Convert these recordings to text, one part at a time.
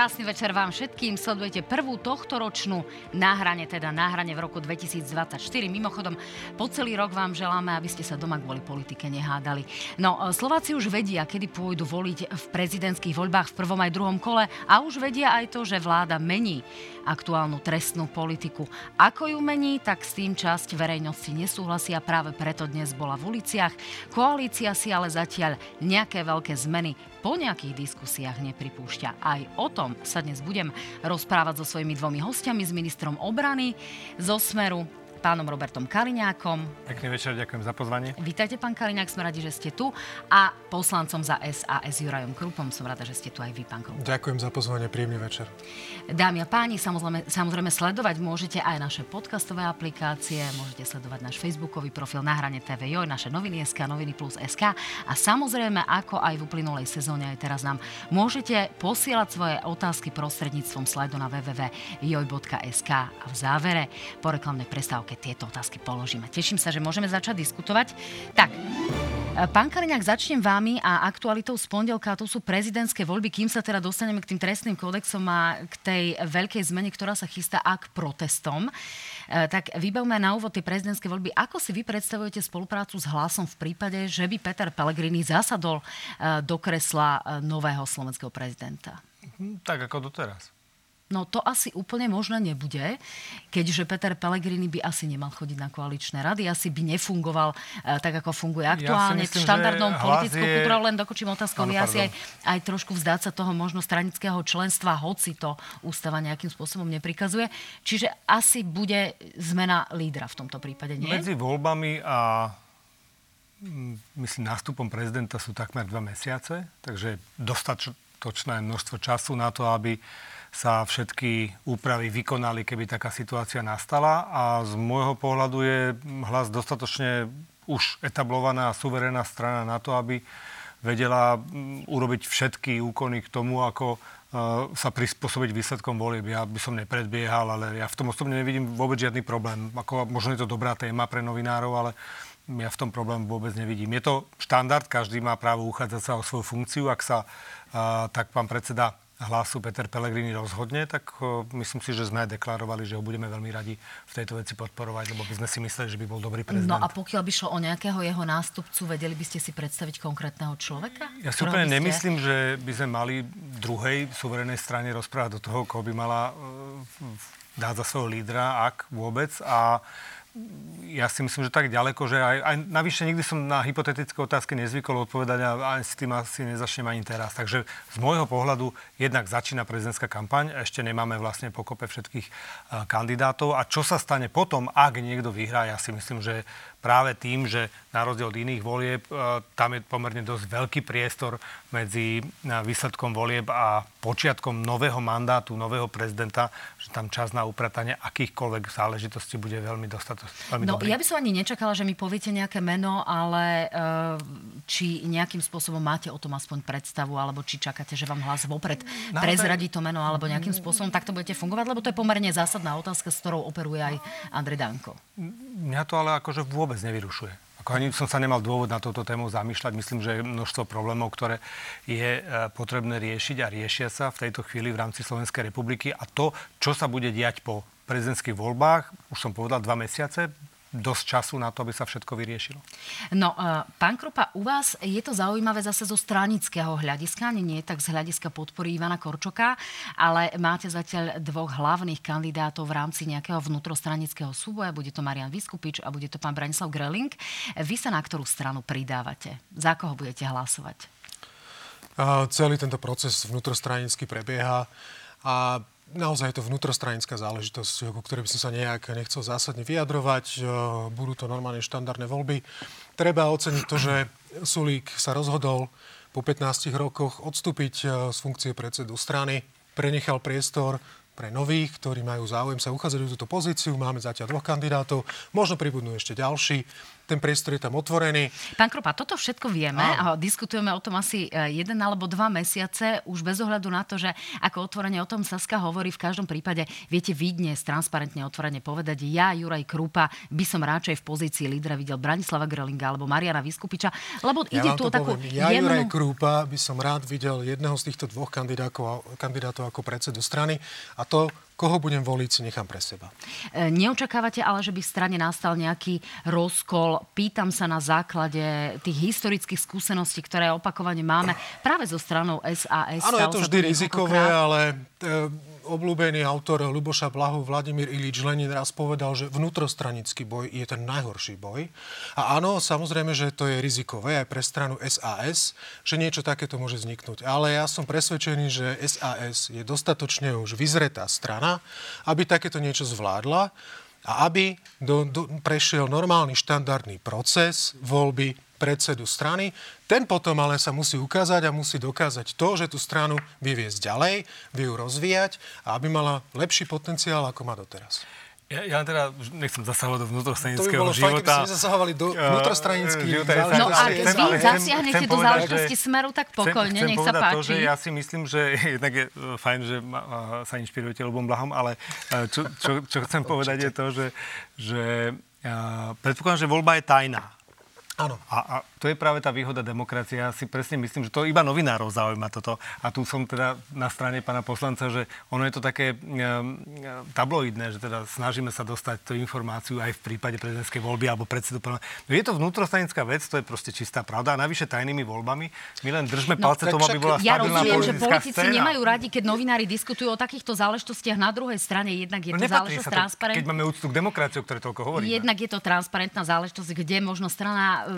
Krásny večer vám všetkým. Sledujete prvú tohtoročnú náhrane, teda náhrane v roku 2024. Mimochodom, po celý rok vám želáme, aby ste sa doma kvôli politike nehádali. No, Slováci už vedia, kedy pôjdu voliť v prezidentských voľbách v prvom aj druhom kole a už vedia aj to, že vláda mení aktuálnu trestnú politiku. Ako ju mení, tak s tým časť verejnosti nesúhlasia, práve preto dnes bola v uliciach. Koalícia si ale zatiaľ nejaké veľké zmeny po nejakých diskusiách nepripúšťa. Aj o tom sa dnes budem rozprávať so svojimi dvomi hostiami, s ministrom obrany zo Smeru pánom Robertom Kaliňákom. Pekný večer, ďakujem za pozvanie. Vítajte, pán Kaliňák, sme radi, že ste tu. A poslancom za SAS Jurajom Krupom, som rada, že ste tu aj vy, pán Krup. Ďakujem za pozvanie, príjemný večer. Dámy a páni, samozrejme, samozrejme sledovať môžete aj naše podcastové aplikácie, môžete sledovať náš facebookový profil na hrane TV Joj, naše noviny SK, noviny plus SK a samozrejme, ako aj v uplynulej sezóne, aj teraz nám môžete posielať svoje otázky prostredníctvom slajdu na www.joj.sk a v závere po reklamnej prestávke keď tieto otázky položíme. Teším sa, že môžeme začať diskutovať. Tak, Pán Kaliňák, začnem vámi a aktualitou z pondelka, to sú prezidentské voľby, kým sa teda dostaneme k tým trestným kódexom a k tej veľkej zmene, ktorá sa chystá a k protestom. E, tak vybavme na úvod tie prezidentské voľby. Ako si vy predstavujete spoluprácu s hlasom v prípade, že by Peter Pellegrini zasadol e, do kresla e, nového slovenského prezidenta? Hm, tak ako doteraz. No to asi úplne možné nebude, keďže Peter Pellegrini by asi nemal chodiť na koaličné rady, asi by nefungoval uh, tak, ako funguje aktuálne, ja myslím, štandardnou politickou je... kultúrou, len dokočím otázkou, je asi aj, aj trošku vzdať sa toho možno stranického členstva, hoci to ústava nejakým spôsobom neprikazuje. Čiže asi bude zmena lídra v tomto prípade, nie? Medzi voľbami a mm, myslím, nástupom prezidenta sú takmer dva mesiace, takže dostatočné množstvo času na to, aby sa všetky úpravy vykonali, keby taká situácia nastala. A z môjho pohľadu je hlas dostatočne už etablovaná a suverénna strana na to, aby vedela mm, urobiť všetky úkony k tomu, ako e, sa prispôsobiť výsledkom volieb. Ja by som nepredbiehal, ale ja v tom osobne nevidím vôbec žiadny problém. Ako, možno je to dobrá téma pre novinárov, ale ja v tom problém vôbec nevidím. Je to štandard, každý má právo uchádzať sa o svoju funkciu. Ak sa uh, tak pán predseda hlasu Peter Pellegrini rozhodne, tak myslím si, že sme deklarovali, že ho budeme veľmi radi v tejto veci podporovať, lebo by sme si mysleli, že by bol dobrý prezident. No a pokiaľ by šlo o nejakého jeho nástupcu, vedeli by ste si predstaviť konkrétneho človeka? Ja si úplne nemyslím, že by sme mali druhej suverenej strane rozprávať do toho, koho by mala dať za svojho lídra, ak vôbec. A ja si myslím, že tak ďaleko, že aj, aj navyše nikdy som na hypotetické otázky nezvykol odpovedať a aj s tým asi nezačnem ani teraz. Takže z môjho pohľadu jednak začína prezidentská kampaň, ešte nemáme vlastne pokope všetkých uh, kandidátov a čo sa stane potom, ak niekto vyhrá, ja si myslím, že práve tým, že na rozdiel od iných volieb, uh, tam je pomerne dosť veľký priestor medzi uh, výsledkom volieb a počiatkom nového mandátu, nového prezidenta, že tam čas na upratanie akýchkoľvek záležitostí bude veľmi dostatočný no, dobrý. ja by som ani nečakala, že mi poviete nejaké meno, ale uh, či nejakým spôsobom máte o tom aspoň predstavu, alebo či čakáte, že vám hlas vopred Naozaj... prezradí to meno, alebo nejakým spôsobom takto budete fungovať, lebo to je pomerne zásadná otázka, s ktorou operuje aj Andrej Danko. Mňa to ale akože vôbec nevyrušuje. Ako ani som sa nemal dôvod na túto tému zamýšľať. Myslím, že je množstvo problémov, ktoré je e, potrebné riešiť a riešia sa v tejto chvíli v rámci Slovenskej republiky. A to, čo sa bude diať po prezidentských voľbách, už som povedal, dva mesiace, dosť času na to, aby sa všetko vyriešilo. No, uh, pán Kropa, u vás je to zaujímavé zase zo stranického hľadiska, ani nie tak z hľadiska podpory Ivana Korčoka, ale máte zatiaľ dvoch hlavných kandidátov v rámci nejakého vnútrostranického súboja. Bude to Marian Vyskupič a bude to pán Branislav Greling. Vy sa na ktorú stranu pridávate? Za koho budete hlasovať? Uh, celý tento proces vnútrostranicky prebieha a naozaj je to vnútrostranická záležitosť, o ktorej by som sa nejak nechcel zásadne vyjadrovať. E, budú to normálne štandardné voľby. Treba oceniť to, že Sulík sa rozhodol po 15 rokoch odstúpiť e, z funkcie predsedu strany, prenechal priestor pre nových, ktorí majú záujem sa uchádzať o túto pozíciu. Máme zatiaľ dvoch kandidátov, možno pribudnú ešte ďalší. Ten priestor je tam otvorený. Pán Kropa, toto všetko vieme a diskutujeme o tom asi e, jeden alebo dva mesiace, už bez ohľadu na to, že ako otvorene o tom Saska hovorí, v každom prípade viete vy dnes transparentne otvorene povedať, ja, Juraj Krupa, by som radšej v pozícii lídra videl Branislava Grelinga alebo Mariana Vyskupiča, lebo ja ide tu o takú poviem. Ja, jemnú... Juraj Krupa, by som rád videl jedného z týchto dvoch kandidátov, kandidátov ako predsedu strany a to Koho budem voliť, si nechám pre seba. E, neočakávate ale, že by v strane nastal nejaký rozkol? Pýtam sa na základe tých historických skúseností, ktoré opakovane máme práve zo stranou SAS. Áno, je to vždy rizikové, ale e, obľúbený autor Luboša Blahu Vladimír Ilič Lenin raz povedal, že vnútrostranický boj je ten najhorší boj. A áno, samozrejme, že to je rizikové aj pre stranu SAS, že niečo takéto môže vzniknúť. Ale ja som presvedčený, že SAS je dostatočne už vyzretá strana, aby takéto niečo zvládla a aby do, do, prešiel normálny štandardný proces voľby predsedu strany. Ten potom ale sa musí ukázať a musí dokázať to, že tú stranu vie viesť ďalej, vie ju rozvíjať a aby mala lepší potenciál, ako má doteraz. Ja, ja teda nechcem zasahovať do vnútrostranického života. To by bolo života. fajn, keby zasahovali do vnútrostranických života. No a keď vy zasiahnete do záležitosti smeru, tak pokojne, nech sa páči. to, že ja si myslím, že jednak je e, fajn, že ma, sa inšpirujete ľubom blahom, ale e, čo, čo, čo chcem povedať je to, že, že ja, predpokladám, že voľba je tajná. Áno. A, a to je práve tá výhoda demokracie. Ja si presne myslím, že to iba novinárov zaujíma toto. A tu som teda na strane pána poslanca, že ono je to také um, tabloidné, že teda snažíme sa dostať tú informáciu aj v prípade prezidentskej voľby alebo predsedu. No je to vnútrostranická vec, to je proste čistá pravda. A navyše tajnými voľbami my len držme no, palce tomu, aby bola ja stabilná rozumiem, že politici scéna. nemajú radi, keď novinári diskutujú o takýchto záležitostiach. Na druhej strane jednak je no, to záležitosť transparentná. Keď máme úctu k demokracii, o ktorej toľko hovoríme. Jednak je to transparentná záležitosť, kde možno strana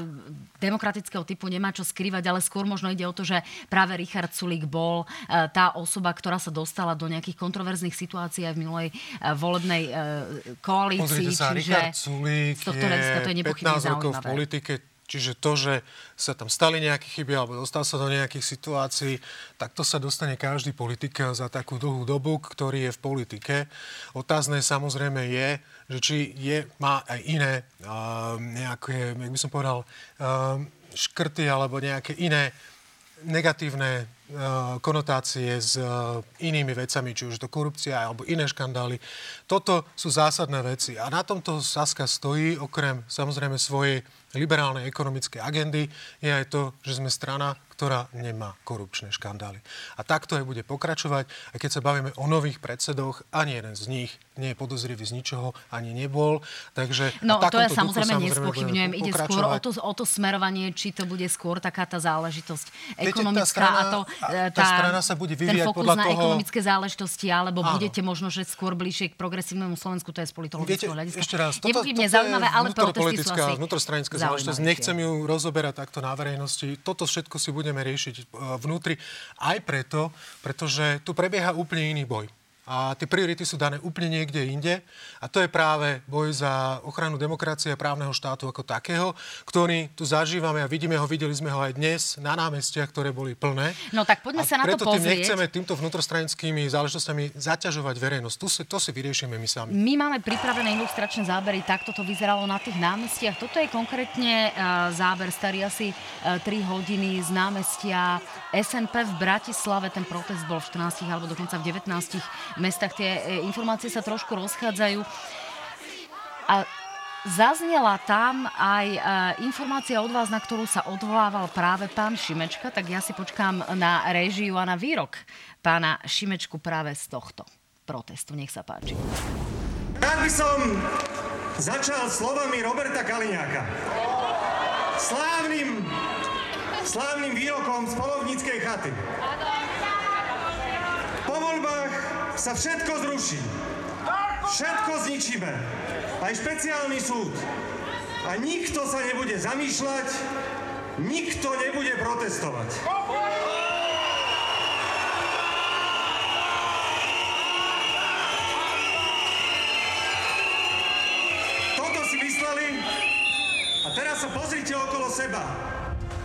demokratického typu nemá čo skrývať, ale skôr možno ide o to, že práve Richard Sulik bol e, tá osoba, ktorá sa dostala do nejakých kontroverzných situácií aj v minulej e, volebnej e, koalícii. Pozrite sa, čiže Richard Sulik je, to je 15 rokov v politike, Čiže to, že sa tam stali nejaké chyby alebo dostal sa do nejakých situácií, tak to sa dostane každý politik za takú dlhú dobu, ktorý je v politike. Otázne samozrejme je, že či je, má aj iné uh, nejaké, jak by som povedal, uh, škrty alebo nejaké iné negatívne konotácie s inými vecami, či už to korupcia alebo iné škandály. Toto sú zásadné veci. A na tomto Saska stojí, okrem samozrejme svojej liberálnej ekonomickej agendy, je aj to, že sme strana, ktorá nemá korupčné škandály. A takto aj bude pokračovať. A keď sa bavíme o nových predsedoch, ani jeden z nich nie je podozrivý z ničoho, ani nebol. Takže no to ja samozrejme nespochybňujem. Ide skôr o to, o to smerovanie, či to bude skôr taká tá záležitosť ekonomická Viete, tá strana, a to, tá, tá strana sa bude vyvíjať ten fokus podľa na toho... ekonomické záležitosti, alebo Áno. budete možno, že skôr bližšie k progresívnemu Slovensku, to je z politologického hľadiska. Ešte raz, toto, toto zaujímavé, ale protesty sú asi vnútrostranická záležitosť. Nechcem ju rozoberať takto na verejnosti. Toto všetko si budeme riešiť e, vnútri. Aj preto, pretože tu prebieha úplne iný boj. A tie priority sú dané úplne niekde inde. A to je práve boj za ochranu demokracie a právneho štátu ako takého, ktorý tu zažívame a vidíme ho, videli sme ho aj dnes na námestiach, ktoré boli plné. No tak poďme a sa na to pozrieť. Preto tým nechceme týmto vnútrostranickými záležitostiami zaťažovať verejnosť. To si, to si vyriešime my sami. My máme pripravené ilustračné zábery, takto to vyzeralo na tých námestiach. Toto je konkrétne uh, záber starý asi uh, e, 3 hodiny z námestia SNP v Bratislave. Ten protest bol v 14 alebo dokonca v 19 mestách tie e, informácie sa trošku rozchádzajú. A Zaznela tam aj e, informácia od vás, na ktorú sa odvolával práve pán Šimečka, tak ja si počkám na režiu a na výrok pána Šimečku práve z tohto protestu. Nech sa páči. Rád by som začal slovami Roberta Kaliňáka. Slávnym, slávnym výrokom z polovníckej chaty. Po voľbách sa všetko zruší. Všetko zničíme. Aj špeciálny súd. A nikto sa nebude zamýšľať, nikto nebude protestovať. Toto si mysleli a teraz sa pozrite okolo seba.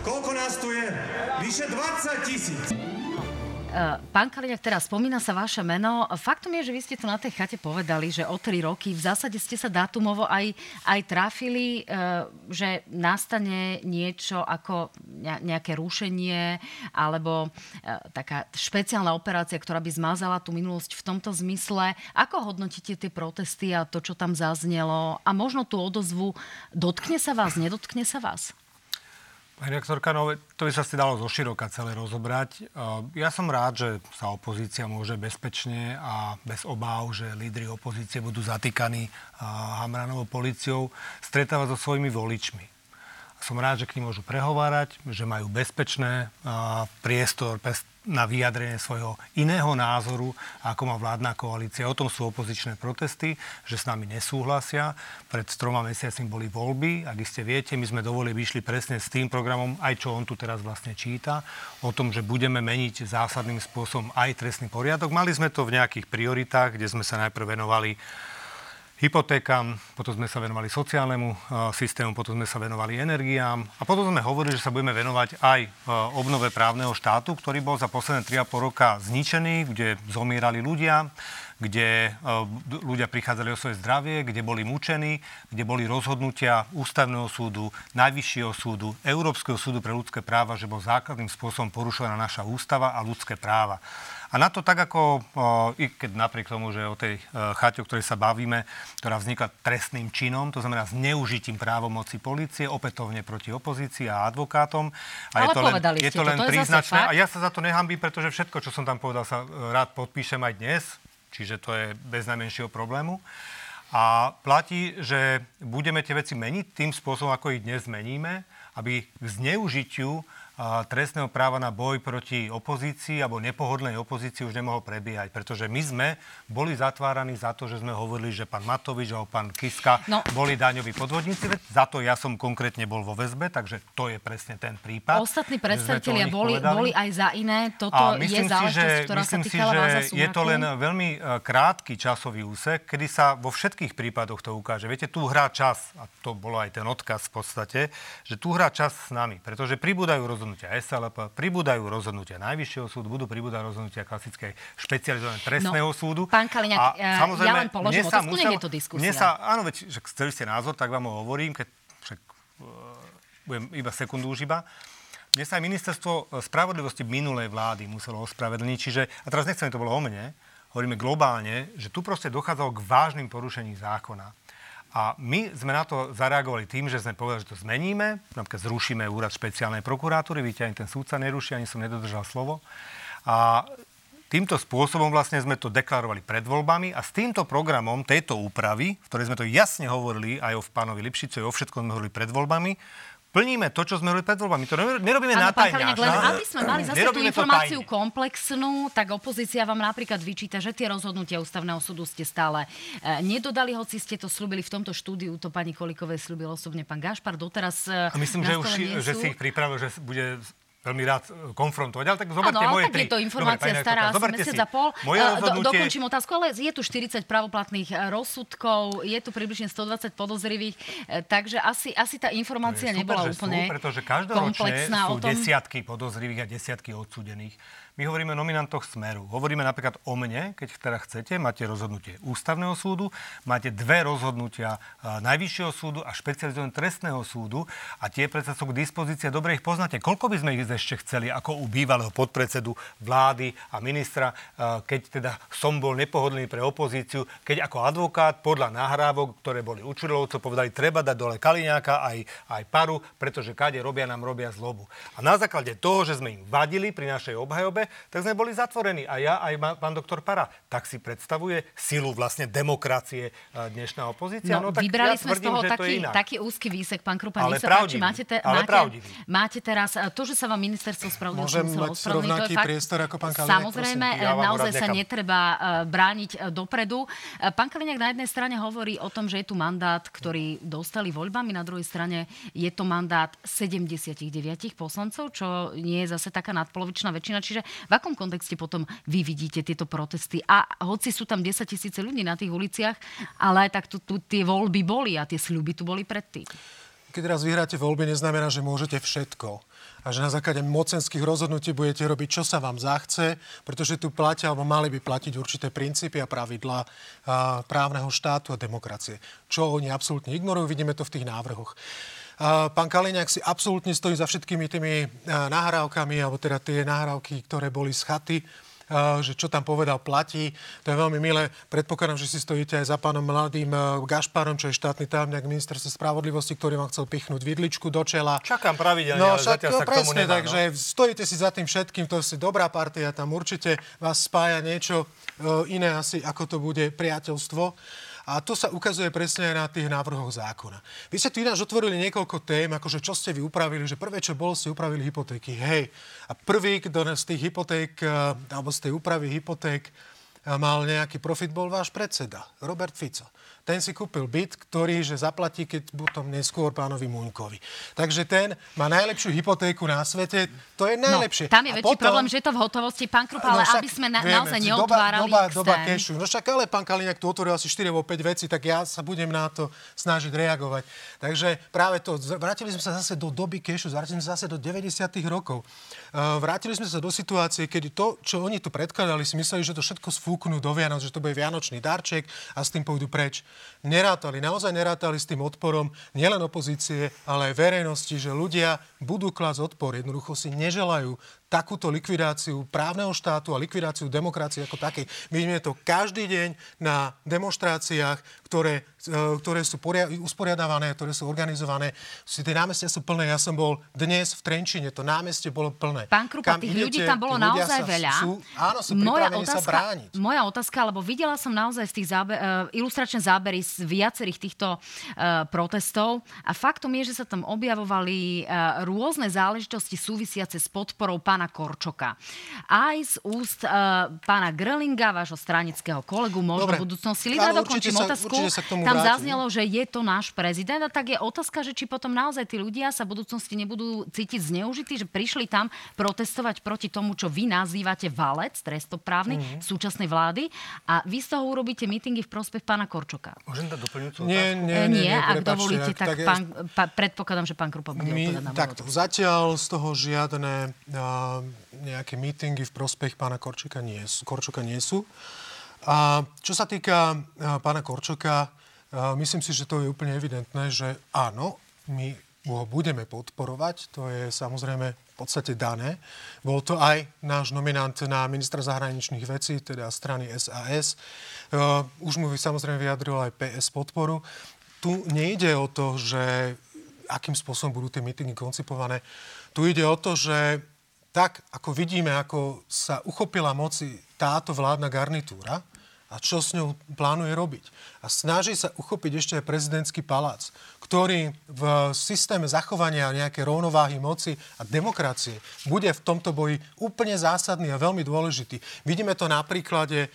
Koľko nás tu je? Vyše 20 tisíc. Pán Kaliňák, teraz spomína sa vaše meno. Faktom je, že vy ste to na tej chate povedali, že o tri roky v zásade ste sa dátumovo aj, aj trafili, uh, že nastane niečo ako nejaké rušenie alebo uh, taká špeciálna operácia, ktorá by zmazala tú minulosť v tomto zmysle. Ako hodnotíte tie protesty a to, čo tam zaznelo? A možno tú odozvu, dotkne sa vás, nedotkne sa vás? Pani rektorka, no to by sa si dalo zoširoka celé rozobrať. Ja som rád, že sa opozícia môže bezpečne a bez obáv, že lídry opozície budú zatýkaní Hamranovou policiou, stretávať so svojimi voličmi. Som rád, že k ním môžu prehovárať, že majú bezpečné priestor, na vyjadrenie svojho iného názoru, ako má vládna koalícia. O tom sú opozičné protesty, že s nami nesúhlasia. Pred troma mesiacmi boli voľby. Ak iste viete, my sme dovolili vyšli presne s tým programom, aj čo on tu teraz vlastne číta, o tom, že budeme meniť zásadným spôsobom aj trestný poriadok. Mali sme to v nejakých prioritách, kde sme sa najprv venovali hypotékam, potom sme sa venovali sociálnemu uh, systému, potom sme sa venovali energiám a potom sme hovorili, že sa budeme venovať aj uh, obnove právneho štátu, ktorý bol za posledné 3,5 roka zničený, kde zomierali ľudia, kde uh, ľudia prichádzali o svoje zdravie, kde boli mučení, kde boli rozhodnutia Ústavného súdu, Najvyššieho súdu, Európskeho súdu pre ľudské práva, že bol základným spôsobom porušovaná naša ústava a ľudské práva. A na to tak ako, i keď napriek tomu, že o tej e, chate, o ktorej sa bavíme, ktorá vznikla trestným činom, to znamená zneužitím právomoci policie, opätovne proti opozícii a advokátom. A Ale je to len, je to len to, príznačné. A ja sa za to nehambím, pretože všetko, čo som tam povedal, sa e, rád podpíšem aj dnes. Čiže to je bez najmenšieho problému. A platí, že budeme tie veci meniť tým spôsobom, ako ich dnes meníme, aby k zneužitiu trestného práva na boj proti opozícii alebo nepohodlnej opozícii už nemohol prebiehať. Pretože my sme boli zatváraní za to, že sme hovorili, že pán Matovič alebo pán Kiska no. boli daňoví podvodníci. Za to ja som konkrétne bol vo väzbe, takže to je presne ten prípad. Ostatní predstavitelia boli, boli aj za iné. Toto je záležitosť, si, ktorá sa týkala si, že je to len veľmi e, krátky časový úsek, kedy sa vo všetkých prípadoch to ukáže. Viete, tu hrá čas, a to bolo aj ten odkaz v podstate, že tu hrá čas s nami, pretože pribúdajú rozhodnutia rozhodnutia SLP, pribúdajú rozhodnutia Najvyššieho súdu, budú pribúdať rozhodnutia klasickej špecializovaného trestného no, súdu. Pán Kaliňák, a, ja samozrejme, len položím otázku, musel, je to diskusia. Mne sa, áno, veď, že chceli ste názor, tak vám ho hovorím, keď však, uh, budem iba sekundu už iba. Mne sa aj ministerstvo spravodlivosti minulej vlády muselo ospravedlniť, čiže, a teraz nechcem, to bolo o mne, hovoríme globálne, že tu proste dochádzalo k vážnym porušení zákona. A my sme na to zareagovali tým, že sme povedali, že to zmeníme, napríklad zrušíme úrad špeciálnej prokuratúry, vidíte, ani ten súdca neruší, ani som nedodržal slovo. A týmto spôsobom vlastne sme to deklarovali pred voľbami a s týmto programom tejto úpravy, v ktorej sme to jasne hovorili aj o pánovi Lipšicovi, o všetkom sme hovorili pred voľbami, plníme to, čo sme robili pred voľbami. To nerobíme na tajňa. Len aby sme mali zase tú informáciu komplexnú, tak opozícia vám napríklad vyčíta, že tie rozhodnutia ústavného súdu ste stále e, nedodali, hoci ste to slúbili v tomto štúdiu, to pani Kolikovej slúbil osobne pán Gašpar. Doteraz e, A myslím, že už že si ich pripravil, že bude veľmi rád e, konfrontovať. Ale tak zoberte ano, moje tak tri. je to informácia Dobre, stará asi mesiac a pol. Moje rozhodnutie... Do, dokončím otázku, ale je tu 40 pravoplatných e, rozsudkov, je tu približne 120 podozrivých, e, takže asi, asi tá informácia super, nebola úplne sú, pretože každoročne sú tom... desiatky podozrivých a desiatky odsudených. My hovoríme o nominantoch Smeru. Hovoríme napríklad o mne, keď teda chcete, máte rozhodnutie Ústavného súdu, máte dve rozhodnutia Najvyššieho súdu a špecializovaného trestného súdu a tie predsa sú k dispozícii, dobre ich poznáte. Koľko by sme ich ešte chceli ako u bývalého podpredsedu vlády a ministra, keď teda som bol nepohodlný pre opozíciu, keď ako advokát podľa nahrávok, ktoré boli u Čurilovcov, povedali, treba dať dole Kaliňáka aj, aj paru, pretože kade robia nám robia zlobu. A na základe toho, že sme im vadili pri našej obhajobe, tak sme boli zatvorení. A ja, aj pán doktor Para, tak si predstavuje silu vlastne demokracie e, dnešná opozícia. No, no tak vybrali ja sme tvrdím, z toho taký, taký úzky výsek, pán Krupa, ale nech sa páči. Máte, te, ale máte, máte teraz e, to, že sa vám ministerstvo spravodlivosti to je fakt. priestor ako pán Kaliňák, Samozrejme, ja naozaj sa netreba uh, brániť uh, dopredu. Uh, pán Kaliňák na jednej strane hovorí o tom, že je tu mandát, ktorý dostali voľbami, na druhej strane je to mandát 79 poslancov, čo nie je zase taká nadpolovičná väčšina. Čiže v akom kontexte potom vy vidíte tieto protesty? A hoci sú tam 10 tisíce ľudí na tých uliciach, ale tak tu, tu tie voľby boli a tie sľuby tu boli predtým. keď raz vyhráte voľby, neznamená, že môžete všetko a že na základe mocenských rozhodnutí budete robiť, čo sa vám zachce, pretože tu platia, alebo mali by platiť určité princípy a pravidlá právneho štátu a demokracie. Čo oni absolútne ignorujú, vidíme to v tých návrhoch. Pán Kaliňák si absolútne stojí za všetkými tými nahrávkami, alebo teda tie nahrávky, ktoré boli z chaty že čo tam povedal platí. To je veľmi milé. Predpokladám, že si stojíte aj za pánom mladým Gašparom, čo je štátny tajomník ministerstva spravodlivosti, ktorý vám chcel pichnúť vidličku do čela. Čakám pravidelne, no, ale však, zatiaľ no, sa k tomu nemá, takže no. stojíte si za tým všetkým, to je dobrá partia, tam určite vás spája niečo iné asi, ako to bude priateľstvo. A to sa ukazuje presne aj na tých návrhoch zákona. Vy ste tu ináč otvorili niekoľko tém, akože čo ste vy upravili, že prvé, čo bolo, ste upravili hypotéky. Hej. A prvý, kto z tých hypoték, eh, alebo z tej úpravy hypoték eh, mal nejaký profit, bol váš predseda, Robert Fico ten si kúpil byt, ktorý že zaplatí, keď potom neskôr pánovi Muňkovi. Takže ten má najlepšiu hypotéku na svete, to je no, najlepšie. No, tam je väčší potom... problém, že je to v hotovosti, pán Krupa, ale no však, aby sme na, vieme, naozaj neotvárali doba, doba, doba kešu. No však ale pán Kaliňák tu otvoril asi 4 alebo 5 vecí, tak ja sa budem na to snažiť reagovať. Takže práve to, vrátili sme sa zase do doby kešu, vrátili sme sa zase do 90. rokov. Uh, vrátili sme sa do situácie, kedy to, čo oni tu predkladali, si mysleli, že to všetko sfúknú do Vianoc, že to bude vianočný darček a s tým pôjdu preč nerátali, naozaj nerátali s tým odporom nielen opozície, ale aj verejnosti, že ľudia budú klásť odpor. Jednoducho si neželajú takúto likvidáciu právneho štátu a likvidáciu demokracie ako takej. Vidíme to každý deň na demonstráciách, ktoré, e, ktoré sú poria- usporiadávané, ktoré sú organizované. Si tie námestia sú plné. Ja som bol dnes v Trenčine, to námestie bolo plné. Pán Krupa, Kam tých idete, ľudí tam bolo naozaj veľa. Sú, áno, sú moja otázka, sa brániť. Moja otázka, lebo videla som naozaj z tých záber, uh, ilustračné zábery z viacerých týchto uh, protestov a faktom je, že sa tam objavovali uh, rôzne záležitosti súvisiace s podporou pána pána Korčoka. Aj z úst uh, pána Grölinga, vášho stranického kolegu, možno Dobre. v budúcnosti. Lida, dokončím sa, otázku. Sa tam vrátim. zaznelo, že je to náš prezident a tak je otázka, že či potom naozaj tí ľudia sa v budúcnosti nebudú cítiť zneužití, že prišli tam protestovať proti tomu, čo vy nazývate valec trestoprávny mm-hmm. súčasnej vlády a vy z toho urobíte mítingy v prospech pána Korčoka. Môžem dať doplňujúcu nie, nie, nie, nie, ak prepáčte, dovolíte, tak, tak pán, pa, predpokladám, že pán Krupa bude my, odpovedať na takto, Zatiaľ z toho žiadne uh, nejaké mítingy v prospech pána Korčoka nie, Korčoka nie sú. A čo sa týka pána Korčoka, myslím si, že to je úplne evidentné, že áno, my ho budeme podporovať, to je samozrejme v podstate dané. Bol to aj náš nominant na ministra zahraničných vecí, teda strany SAS. Už mu samozrejme vyjadril aj PS podporu. Tu nejde o to, že akým spôsobom budú tie mítingy koncipované. Tu ide o to, že tak ako vidíme, ako sa uchopila moci táto vládna garnitúra a čo s ňou plánuje robiť. A snaží sa uchopiť ešte aj prezidentský palác, ktorý v systéme zachovania nejaké rovnováhy moci a demokracie bude v tomto boji úplne zásadný a veľmi dôležitý. Vidíme to na príklade e,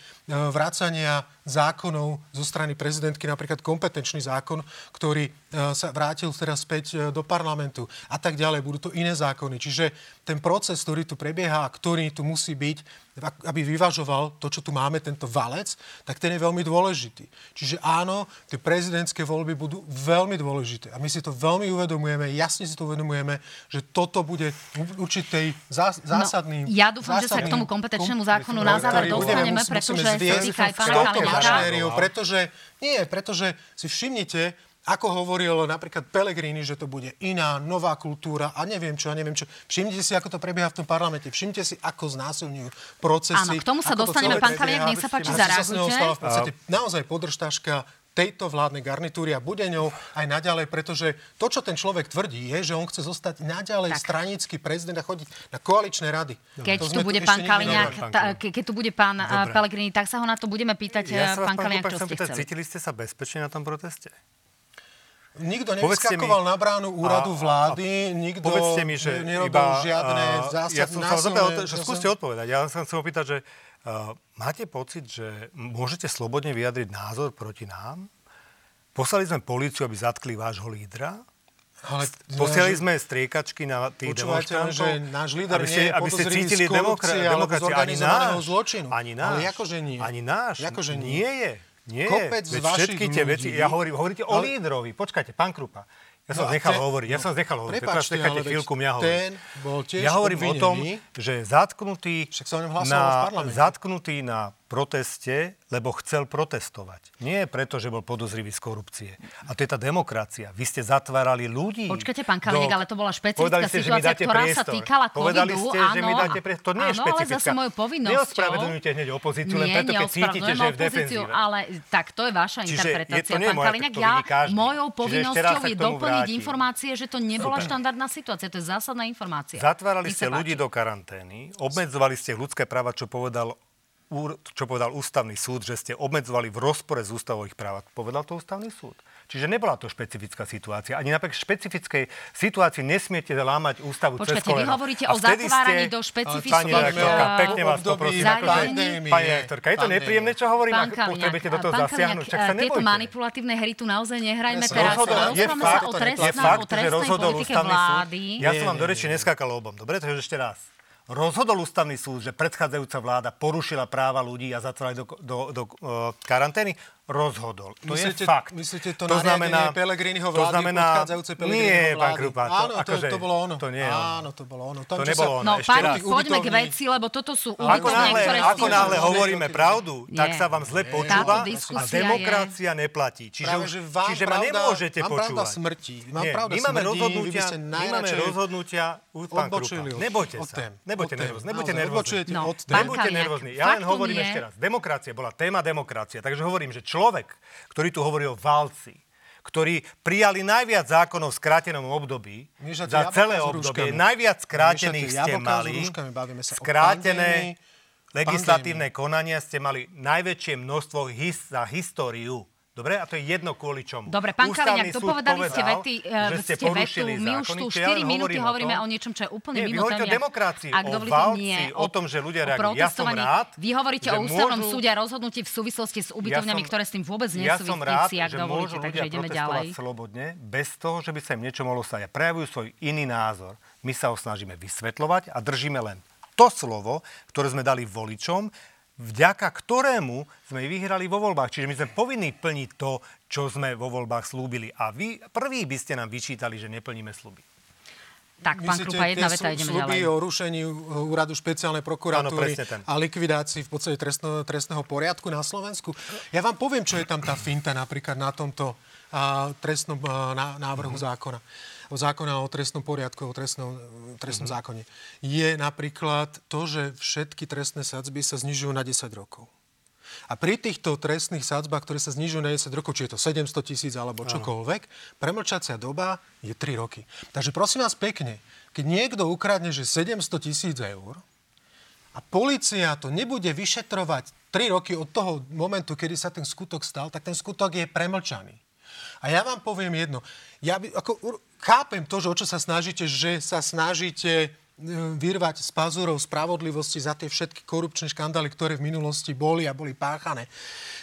vracania zákonov zo strany prezidentky, napríklad kompetenčný zákon, ktorý e, sa vrátil teraz späť e, do parlamentu a tak ďalej. Budú to iné zákony. Čiže ten proces, ktorý tu prebieha a ktorý tu musí byť, aby vyvažoval to, čo tu máme, tento valec, tak ten je veľmi dôležitý. Čiže áno, tie prezidentské voľby budú veľmi dôležité. A my si to veľmi uvedomujeme, jasne si to uvedomujeme, že toto bude určitej zás, zásadný... No, ja dúfam, zásadný, že sa k tomu kompetenčnému zákonu na záver dostaneme, pretože sa týka aj pána mašinériou, pretože, nie, pretože si všimnite, ako hovoril napríklad Pelegrini, že to bude iná, nová kultúra a neviem čo, a neviem čo. Všimnite si, ako to prebieha v tom parlamente. Všimnite si, ako znásilňujú procesy. Áno, k tomu sa dostaneme, pán Kaliak, nech sa páči, zareagujte. v podstate naozaj podržtaška tejto vládnej garnitúry a bude ňou aj naďalej, pretože to, čo ten človek tvrdí, je, že on chce zostať naďalej tak. stranický prezident a chodiť na koaličné rady. Keď tu bude pán Kaliňák, keď tu bude pán Pelegrini, tak sa ho na to budeme pýtať, ja pán Kaliňák, čo ste chceli. Cítili ste sa bezpečne na tom proteste? Nikto nevyskakoval mi, na bránu úradu vlády, a, nikto povedzte mi, že nerobil iba, žiadne zásadné ja som násilné... že skúste odpovedať. Ja som chcel opýtať, že uh, máte pocit, že môžete slobodne vyjadriť názor proti nám? Poslali sme políciu, aby zatkli vášho lídra? Ale, Posielali sme striekačky na tých demonstrantov. že náš líder aby ste, nie je aby ste cítili demokraciu. Ani náš. Zločinu. Ani náš. Ale akože nie. Ani náš. Akože nie. nie je. Nie, Kopec veď všetky tie veci, ja hovorím, hovoríte o lídrovi. Počkajte, pán Krupa. Ja som No nechal ten- hovoriť, ja som nechal hovoriť. Teraz necháte ale chvíľku mňa hovoriť. ten bol tiež Ja hovorím o tom, obvinený. že zatknutý, na, zatknutý na proteste, lebo chcel protestovať. Nie preto, že bol podozrivý z korupcie. A to je tá demokracia. Vy ste zatvárali ľudí. Počkajte, pán Kalinek, do- ale to bola špecifická Povedali ste, situácia, ktorá sa priestor. týkala Povedali covidu, ste, že mi áno, dáte priestor. To nie je áno, ale špecifická. zase mojou povinnosťou- Neospravedlňujte hneď opozíciu, len preto, keď cítite, že je v defenzíve. ale tak to je vaša Čiže je interpretácia, to nie pán Kalinek. to Ja, mojou povinnosťou sa je doplniť vrátim. informácie, že to nebola štandardná situácia. To je zásadná informácia. Zatvárali ste sa ľudí do karantény, obmedzovali ste ľudské práva, čo povedal čo povedal ústavný súd, že ste obmedzovali v rozpore s ústavou ich práva. Povedal to ústavný súd. Čiže nebola to špecifická situácia. Ani napriek špecifickej situácii nesmiete lámať ústavu cez Počkajte, vy koleno. hovoríte A o zatváraní ste- do špecifických, Pani redaktorka, eh, pekne vás poprosím. akože-. Pani redaktorka, je to nepríjemné, čo hovorím? Pán Ak Kaliňák, potrebujete do toho zasiahnuť, čak sa tieto nebojte. manipulatívne hry tu naozaj nehrajme teraz. je fakt, sa o to je nepovedal. trestnom, fakt, o že rozhodol ústavný súd. Ja som vám do reči neskákal lobom. Dobre, takže ešte raz. Rozhodol ústavný súd, že predchádzajúca vláda porušila práva ľudí a zatvárali do, do, do uh, karantény? Rozhodol. To Myslíte- je fakt. myslíte to nariadenie Pellegriniho to vlády, znamená, odchádzajúcej Nie, Pellegriniho pán vlády? Krupa. To, Áno, to, akože, to bolo ono. To nie je ono. Áno, to bolo ono. To Tam, čo nebolo sa- ono. No, ešte raz. poďme k veci, lebo toto sú Ako ubytovne, náhle, ktoré ako náhle hovoríme pravdu, tak sa vám zle Nie. počúva a diskusia je- demokracia neplatí. Čiže, Práve, že vám čiže ma pravda- nemôžete vám pravda počúvať. smrti. Vám Nie, pravda my máme by rozhodnutia, my máme rozhodnutia, pán Krupa. Nebojte sa. tém. nervózni. Naozaj, nervózni. No, Nebuďte nervózni. Ja len hovorím ešte raz. Demokracia bola téma demokracia. Takže hovorím, že človek, ktorý tu hovorí o valci, ktorí prijali najviac zákonov v skrátenom období, Miešate za celé obdobie, najviac skrátených ste mali, sa skrátené pandémii, legislatívne konania ste mali najväčšie množstvo his, za históriu. Dobre? A to je jedno kvôli čomu. Dobre, pán Ústavný Kaliňák, dopovedali ste povedal, vety, že ste ste vetu, my už tu čiže ja 4 len minúty hovorím hovoríme tom- o niečom, čo je úplne Nie, mimo hovoríte o témy. demokracii, Ak o valci, nie, o tom, že ľudia o reagujú. Ja som rád, Vy hovoríte o ústavnom môžu- súde a rozhodnutí v súvislosti s ubytovňami, som- ktoré s tým vôbec Ja som rád, nesúvisí, ak že dovolíte, takže ideme ďalej. slobodne, bez toho, že by sa im niečo mohlo stať. Prejavujú svoj iný názor. My sa ho snažíme vysvetľovať a držíme len to slovo, ktoré sme dali voličom, vďaka ktorému sme vyhrali vo voľbách. Čiže my sme povinní plniť to, čo sme vo voľbách slúbili. A vy prví by ste nám vyčítali, že neplníme sluby. Tak, pán Myslíte, Krupa, jedna veta, ideme sluby ďalej. o rušení úradu špeciálnej prokuratúry ten. a likvidácii v podstate trestno, trestného poriadku na Slovensku. Ja vám poviem, čo je tam tá finta napríklad na tomto a, trestnom a, ná, návrhu Mhm. zákona. O zákona o trestnom poriadku, o trestnom, trestnom Mhm. zákone. Je napríklad to, že všetky trestné sadzby sa znižujú na 10 rokov. A pri týchto trestných sadzbách, ktoré sa znižujú na 10 rokov, či je to 700 tisíc alebo čokoľvek, premlčacia doba je 3 roky. Takže prosím vás pekne, keď niekto ukradne, že 700 tisíc eur a policia to nebude vyšetrovať 3 roky od toho momentu, kedy sa ten skutok stal, tak ten skutok je premlčaný. A ja vám poviem jedno. Ja by, ako, chápem to, že o čo sa snažíte, že sa snažíte e, vyrvať z pazúrov spravodlivosti za tie všetky korupčné škandály, ktoré v minulosti boli a boli páchané.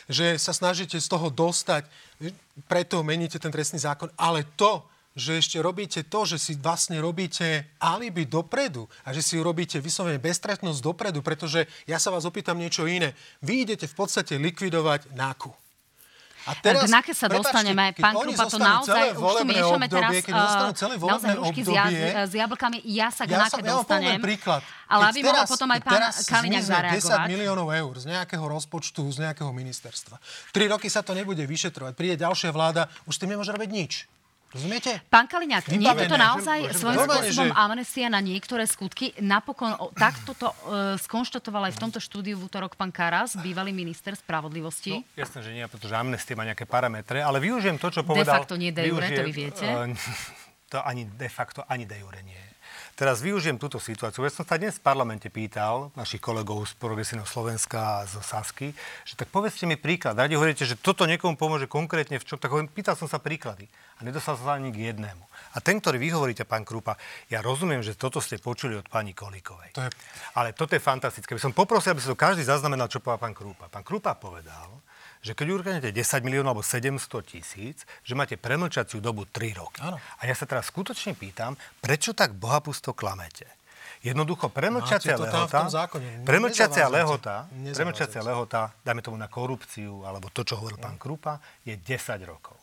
Že sa snažíte z toho dostať, e, preto meníte ten trestný zákon. Ale to, že ešte robíte to, že si vlastne robíte alibi dopredu a že si urobíte vyslovene beztrestnosť dopredu, pretože ja sa vás opýtam niečo iné. Vy idete v podstate likvidovať NAKU. A K NAKE sa dostaneme. Pán Krupa, to naozaj, už tu miešame teraz keď dostanú celé naozaj hrušky s, obdobie, jaz- s jablkami. Ja sa k ja, poviem dostanem. príklad. Ale aby mohol potom aj pán teraz Kaliňák zareagovať. 10 miliónov eur z nejakého rozpočtu, z nejakého ministerstva. Tri roky sa to nebude vyšetrovať. Príde ďalšia vláda, už s tým nemôže robiť nič. Rozumiete? Pán Kaliňák, nie je toto naozaj že- svojím spôsobom že- amnestia na niektoré skutky? Napokon o, takto to uh, skonštatoval aj v tomto štúdiu v útorok pán Karas, bývalý minister spravodlivosti. No, jasné, že nie, pretože amnestie má nejaké parametre, ale využijem to, čo De povedal... facto nie de jure, to vy viete. eh, to ani de facto, ani de jure nie. Teraz využijem túto situáciu. Ja som sa dnes v parlamente pýtal našich kolegov z Progresívneho Slovenska a zo Sasky, že tak povedzte mi príklad. Radi hovoríte, že toto niekomu pomôže konkrétne v čom. Tak hovorím, pýtal som sa príklady a nedostal som sa ani k jednému. A ten, ktorý vy hovoríte, pán Krupa, ja rozumiem, že toto ste počuli od pani Kolíkovej. To je- Ale toto je fantastické. By som poprosil, aby sa to každý zaznamenal, čo povedal pán Krúpa. Pán Krúpa povedal, že keď ukradnete 10 miliónov alebo 700 tisíc, že máte premlčaciu dobu 3 roky. Áno. A ja sa teraz skutočne pýtam, prečo tak bohapusto klamete? Jednoducho, premlčacia lehota, premlčacia lehota, premlčacia lehota, dajme tomu na korupciu, alebo to, čo hovoril pán Krupa, je 10 rokov.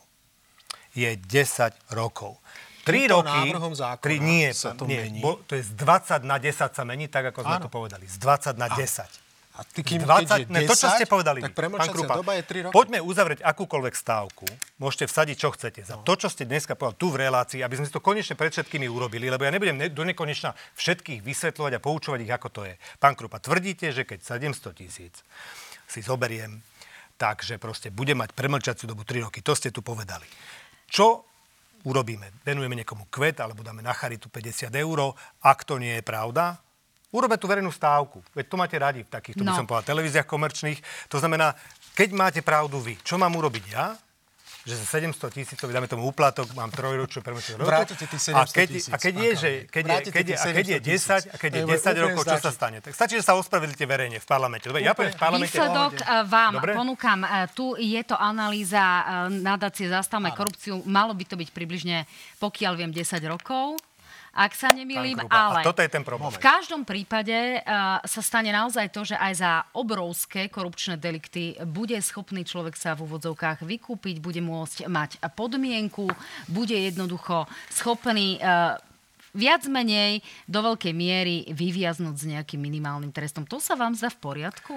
je 10 rokov. 3 Týmto roky... návrhom zákona tri, nie, sa to nie, mení. Bo, to je z 20 na 10 sa mení, tak ako sme Áno. to povedali. Z 20 na 10. A ty, kým, 20, keď je 10, ne, to, čo ste povedali, tak pán Krupa, doba je 3 roky. Poďme uzavrieť akúkoľvek stávku. Môžete vsadiť, čo chcete. Za to, čo ste dneska povedali tu v relácii, aby sme si to konečne pred všetkými urobili, lebo ja nebudem ne- do nekonečna všetkých vysvetľovať a poučovať ich, ako to je. Pán Krupa, tvrdíte, že keď 700 tisíc si zoberiem, takže proste bude mať premlčaciu dobu 3 roky. To ste tu povedali. Čo urobíme? Venujeme niekomu kvet, alebo dáme na charitu 50 eur. Ak to nie je pravda, urobme tú verejnú stávku. Veď to máte radi v takýchto, no. by som povedal, televíziách komerčných. To znamená, keď máte pravdu vy, čo mám urobiť ja? Že za 700 tisícový, dáme tomu úplatok, mám trojročnú roku. Vrátite tých a 700 keď, tisíc, a keď je, že, keď je, keď je, a keď je 700 tisíc. 10, a keď je To je 10 úplne rokov, čo sa stane? Tak stačí, že sa ospravedlíte verejne v parlamente. Dobre, ja poviem v parlamente... Výsledok eh, vám Dobre? ponúkam. eh, Tu je to analýza eh, nadácie Zastavme korupciu. Malo by to byť približne, pokiaľ viem, 10 rokov. Ak sa nemýlim, ale... A toto je ten problém. V každom prípade uh, sa stane naozaj to, že aj za obrovské korupčné delikty bude schopný človek sa v úvodzovkách vykúpiť, bude môcť mať podmienku, bude jednoducho schopný uh, viac menej do veľkej miery vyviaznúť s nejakým minimálnym trestom. To sa vám zdá v poriadku?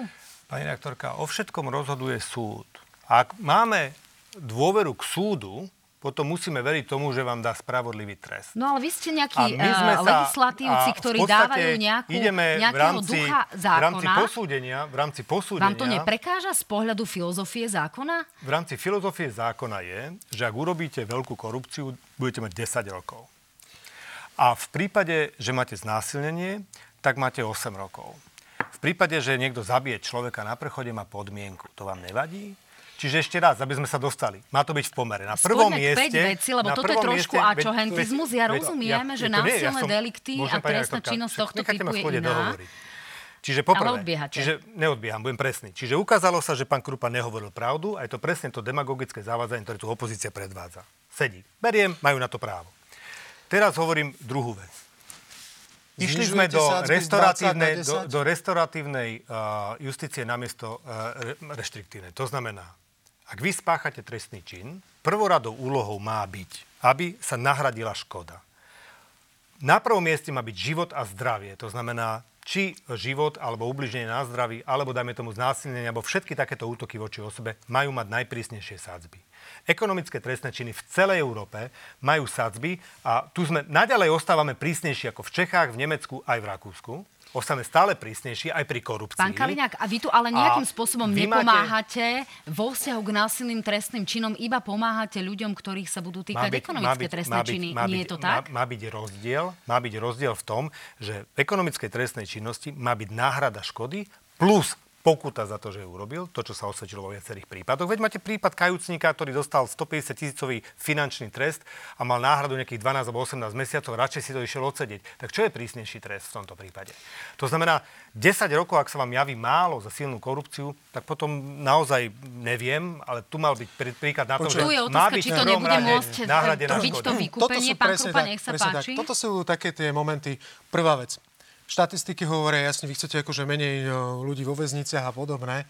Pani redaktorka, o všetkom rozhoduje súd. Ak máme dôveru k súdu, potom musíme veriť tomu, že vám dá spravodlivý trest. No ale vy ste nejakí uh, sa- legislatívci, ktorí dávajú nejakú, ideme v rámci, ducha V rámci zákona. posúdenia, v rámci posúdenia, Vám to neprekáža z pohľadu filozofie zákona? v rámci filozofie zákona je, že ak urobíte veľkú korupciu, budete mať 10 rokov. A v prípade, že máte znásilnenie, tak máte 8 rokov. V prípade, že niekto zabije človeka na prechode, má podmienku. To vám nevadí? Čiže ešte raz, aby sme sa dostali. Má to byť v pomere. Na prvom Skôrme mieste... veci, lebo toto je trošku mieste- ačohentizmus. Ja veď- rozumiem, že to nie, násilné delikty môžem, a trestná činnosť tohto typu je iná. dohovoriť. Čiže poprvé, čiže neodbieham, budem presný. Čiže ukázalo sa, že pán Krupa nehovoril pravdu a je to presne to demagogické zavádzanie, ktoré tu opozícia predvádza. Sedí. Beriem, majú na to právo. Teraz hovorím druhú vec. Išli sme do sadzby z 20 na restauratívnej, do, 10? do restauratívnej uh, justície namiesto uh, re, reštriktívnej. To znamená, ak vy spáchate trestný čin, prvoradou úlohou má byť, aby sa nahradila škoda. Na prvom mieste má byť život a zdravie. To znamená, či život alebo ubliženie na zdraví, alebo dajme tomu znásilnenie, alebo všetky takéto útoky voči osobe majú mať najprísnejšie sádzby. Ekonomické trestné činy v celej Európe majú sadzby a tu sme naďalej ostávame prísnejší ako v Čechách, v Nemecku aj v Rakúsku. Ostávame stále prísnejší aj pri korupcii. Pán Kaliňák, a vy tu ale nejakým A spôsobom máte- nepomáhate vo vzťahu k násilným trestným činom, iba pomáhate ľuďom, ktorých sa budú týkať ekonomické trestné činy. Nie je to tak? Má, má, byť rozdiel, má byť rozdiel v tom, že v ekonomickej trestnej činnosti má byť náhrada škody plus pokuta za to, že ju urobil, to, čo sa osvedčilo vo viacerých prípadoch. Veď máte prípad kajúcníka, ktorý dostal 150 tisícový finančný trest a mal náhradu nejakých 12 alebo 18 mesiacov, radšej si to išiel odsedieť. Tak čo je prísnejší trest v tomto prípade? To znamená, 10 rokov, ak sa vám javí málo za silnú korupciu, tak potom naozaj neviem, ale tu mal byť prí- príklad na to, že Tu je má otázka, byť či to nebude môcť nahradená byť škoda. to vykúpenie. Pán Krupa, nech sa páči. Tak. Toto sú také tie momenty. Prvá vec. Štatistiky hovoria jasne, vy chcete akože menej ľudí vo väzniciach a podobné.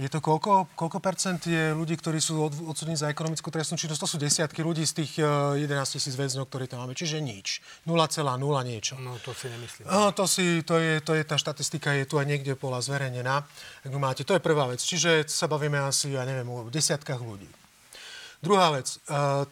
Je to koľko, koľko percent je ľudí, ktorí sú od, odsudení za ekonomickú trestnú činnosť? To sú desiatky ľudí z tých uh, 11 tisíc väzňov, ktorí tam máme. Čiže nič. 0,0 niečo. No to si nemyslím. No, to, si, to, je, to je tá štatistika, je tu aj niekde bola zverejnená. Ak máte, to je prvá vec. Čiže sa bavíme asi, ja neviem, o desiatkách ľudí. Druhá vec, e,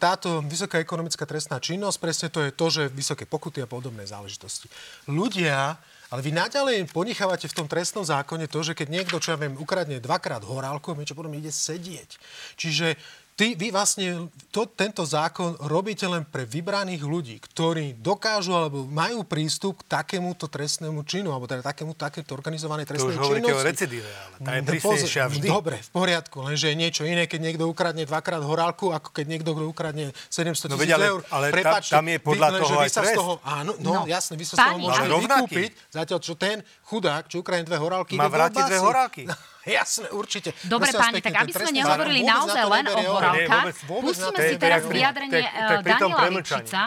táto vysoká ekonomická trestná činnosť, presne to je to, že vysoké pokuty a podobné záležitosti. Ľudia, ale vy naďalej ponechávate v tom trestnom zákone to, že keď niekto, čo ja viem, ukradne dvakrát horálku, niečo potom ide sedieť. Čiže ty, vy vlastne to, tento zákon robíte len pre vybraných ľudí, ktorí dokážu alebo majú prístup k takémuto trestnému činu, alebo teda takému, takéto organizovanej To trestnej už hovoríte o činnosti. recidíve, ale tá je No, prísnejšia vždy. Dobre, v poriadku, lenže je niečo iné, keď niekto ukradne dvakrát horálku, ako keď niekto ukradne 700 No tisíc veď ale- eur. ale tam- Prepáčte, tam je podľa vy, toho vy aj sa z trest. toho, áno, no, No. jasne, vy sa z toho môžete vykúpiť, zatiaľ čo ten chudák, čo ukradne dve horálky, Má vrátiť dve horálky. Jasné, určite. Dobre, páni, pekne, tak aby sme nehovorili naozaj len o horálkach, pustíme si teraz vyjadrenie eh, Daniela. Lipšica,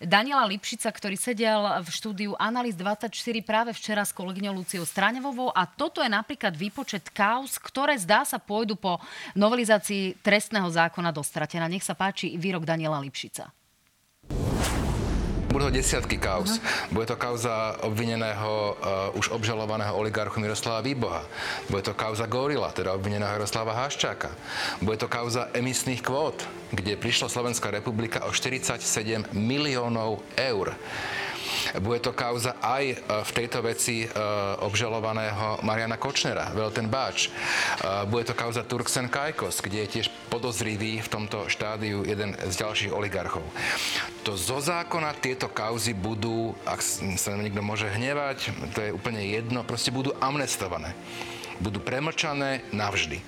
Daniela Lipšica, ktorý sedel v štúdiu Analýz 24 práve včera s kolegyňou Luciou Stráňovou a toto je napríklad výpočet kauz, ktoré zdá sa pôjdu po novelizácii trestného zákona do stratená. Nech sa páči výrok Daniela Lipšica. Budú desiatky kauz. Uh-huh. Bude to kauza obvineného, uh, už obžalovaného oligarchu Miroslava Výboha. Bude to kauza Gorila, teda obvineného Jaroslava Haščáka. Bude to kauza emisných kvót, kde prišla Slovenská republika o 47 miliónov eur. Bude to kauza aj e, v tejto veci e, obžalovaného Mariana Kočnera, Velten Báč. E, bude to kauza Turksen Kajkos, kde je tiež podozrivý v tomto štádiu jeden z ďalších oligarchov. To zo zákona tieto kauzy budú, ak sa niekto môže hnevať, to je úplne jedno, proste budú amnestované. Budú premlčané navždy.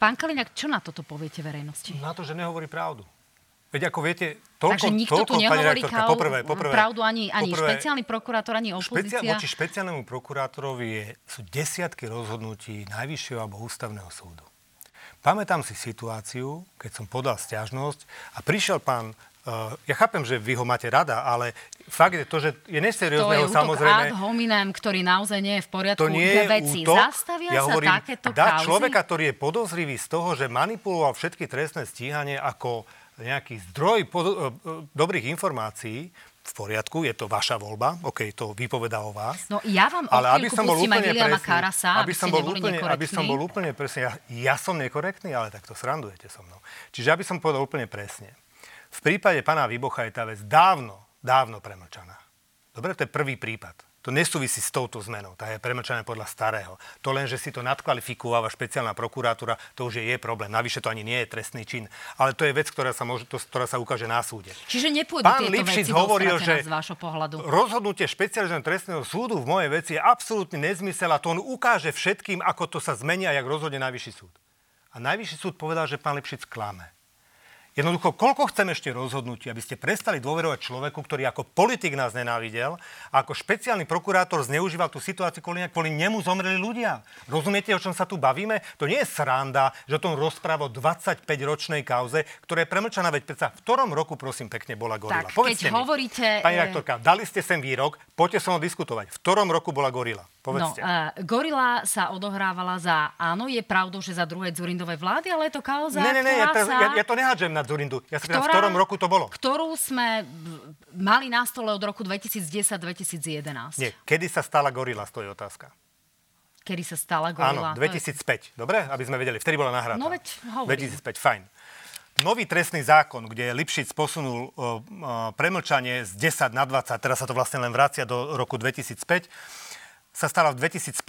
Pán Kaliňák, čo na toto poviete verejnosti? Na to, že nehovorí pravdu. Veď ako viete, toľko, Takže nikto toľko, tu nehovorí rektorka, poprvé, poprvé, pravdu ani, ani poprvé, špeciálny prokurátor, ani opozícia. Špeciál, voči špeciálnemu prokurátorovi je, sú desiatky rozhodnutí Najvyššieho alebo Ústavného súdu. Pamätám si situáciu, keď som podal stiažnosť a prišiel pán Uh, ja chápem, že vy ho máte rada, ale fakt je to, že je neseriózne to je samozrejme... ad hominem, ktorý naozaj nie je v poriadku, to nie je veci útok, zastavia ja sa hovorím, takéto dá kauzy? človeka, ktorý je podozrivý z toho, že manipuloval všetky trestné stíhanie ako nejaký zdroj pod, e, e, dobrých informácií, v poriadku, je to vaša voľba, OK, to vypoveda o vás. No ja vám ale aby som bol úplne presný, Karasa, aby, aby, som bol úplne, aby som bol úplne presný, ja, ja som nekorektný, ale tak to srandujete so mnou. Čiže aby som povedal úplne presne. V prípade pána Výbocha je tá vec dávno, dávno premlčaná. Dobre, to je prvý prípad. To nesúvisí s touto zmenou, tá je premlčané podľa starého. To len, že si to nadkvalifikováva špeciálna prokuratúra, to už je jej problém. Navyše to ani nie je trestný čin. Ale to je vec, ktorá sa, môže, to, ktorá sa ukáže na súde. Čiže nepôjdu Pán tieto Lipšic veci hovoril, že z vášho pohľadu. rozhodnutie špecializovaného trestného súdu v mojej veci je absolútne nezmysel a to on ukáže všetkým, ako to sa zmenia, jak rozhodne Najvyšší súd. A Najvyšší súd povedal, že pán Lipšic klame. Jednoducho, koľko chcem ešte rozhodnutí, aby ste prestali dôverovať človeku, ktorý ako politik nás nenávidel a ako špeciálny prokurátor zneužíval tú situáciu, kvôli, kvôli nemu zomreli ľudia. Rozumiete, o čom sa tu bavíme? To nie je sranda, že o tom rozpráva o 25-ročnej kauze, ktorá je premlčaná, veď predsa v ktorom roku, prosím, pekne bola gorila. Tak, Povedzte keď mi, hovoríte... Pani rektorka, dali ste sem výrok, poďte som ho diskutovať. V ktorom roku bola gorila? Povedzte. No, uh, gorila sa odohrávala za, áno, je pravdou, že za druhej Dzurindovej vlády, ale je to kauza, Ne, ne, ne, ja, sa, ja, ja to nehádžem na Zurindu. Ja sa ktorá, v ktorom roku to bolo. Ktorú sme mali na stole od roku 2010-2011. Nie, kedy sa stala gorila, to je otázka. Kedy sa stala gorila? Áno, 2005. Dobre, aby sme vedeli. Vtedy bola nahrádka. No veď hovorím. 2005, fajn. Nový trestný zákon, kde Lipšic posunul uh, uh, premlčanie z 10 na 20, teraz sa to vlastne len vracia do roku 2005, sa stala v 2005.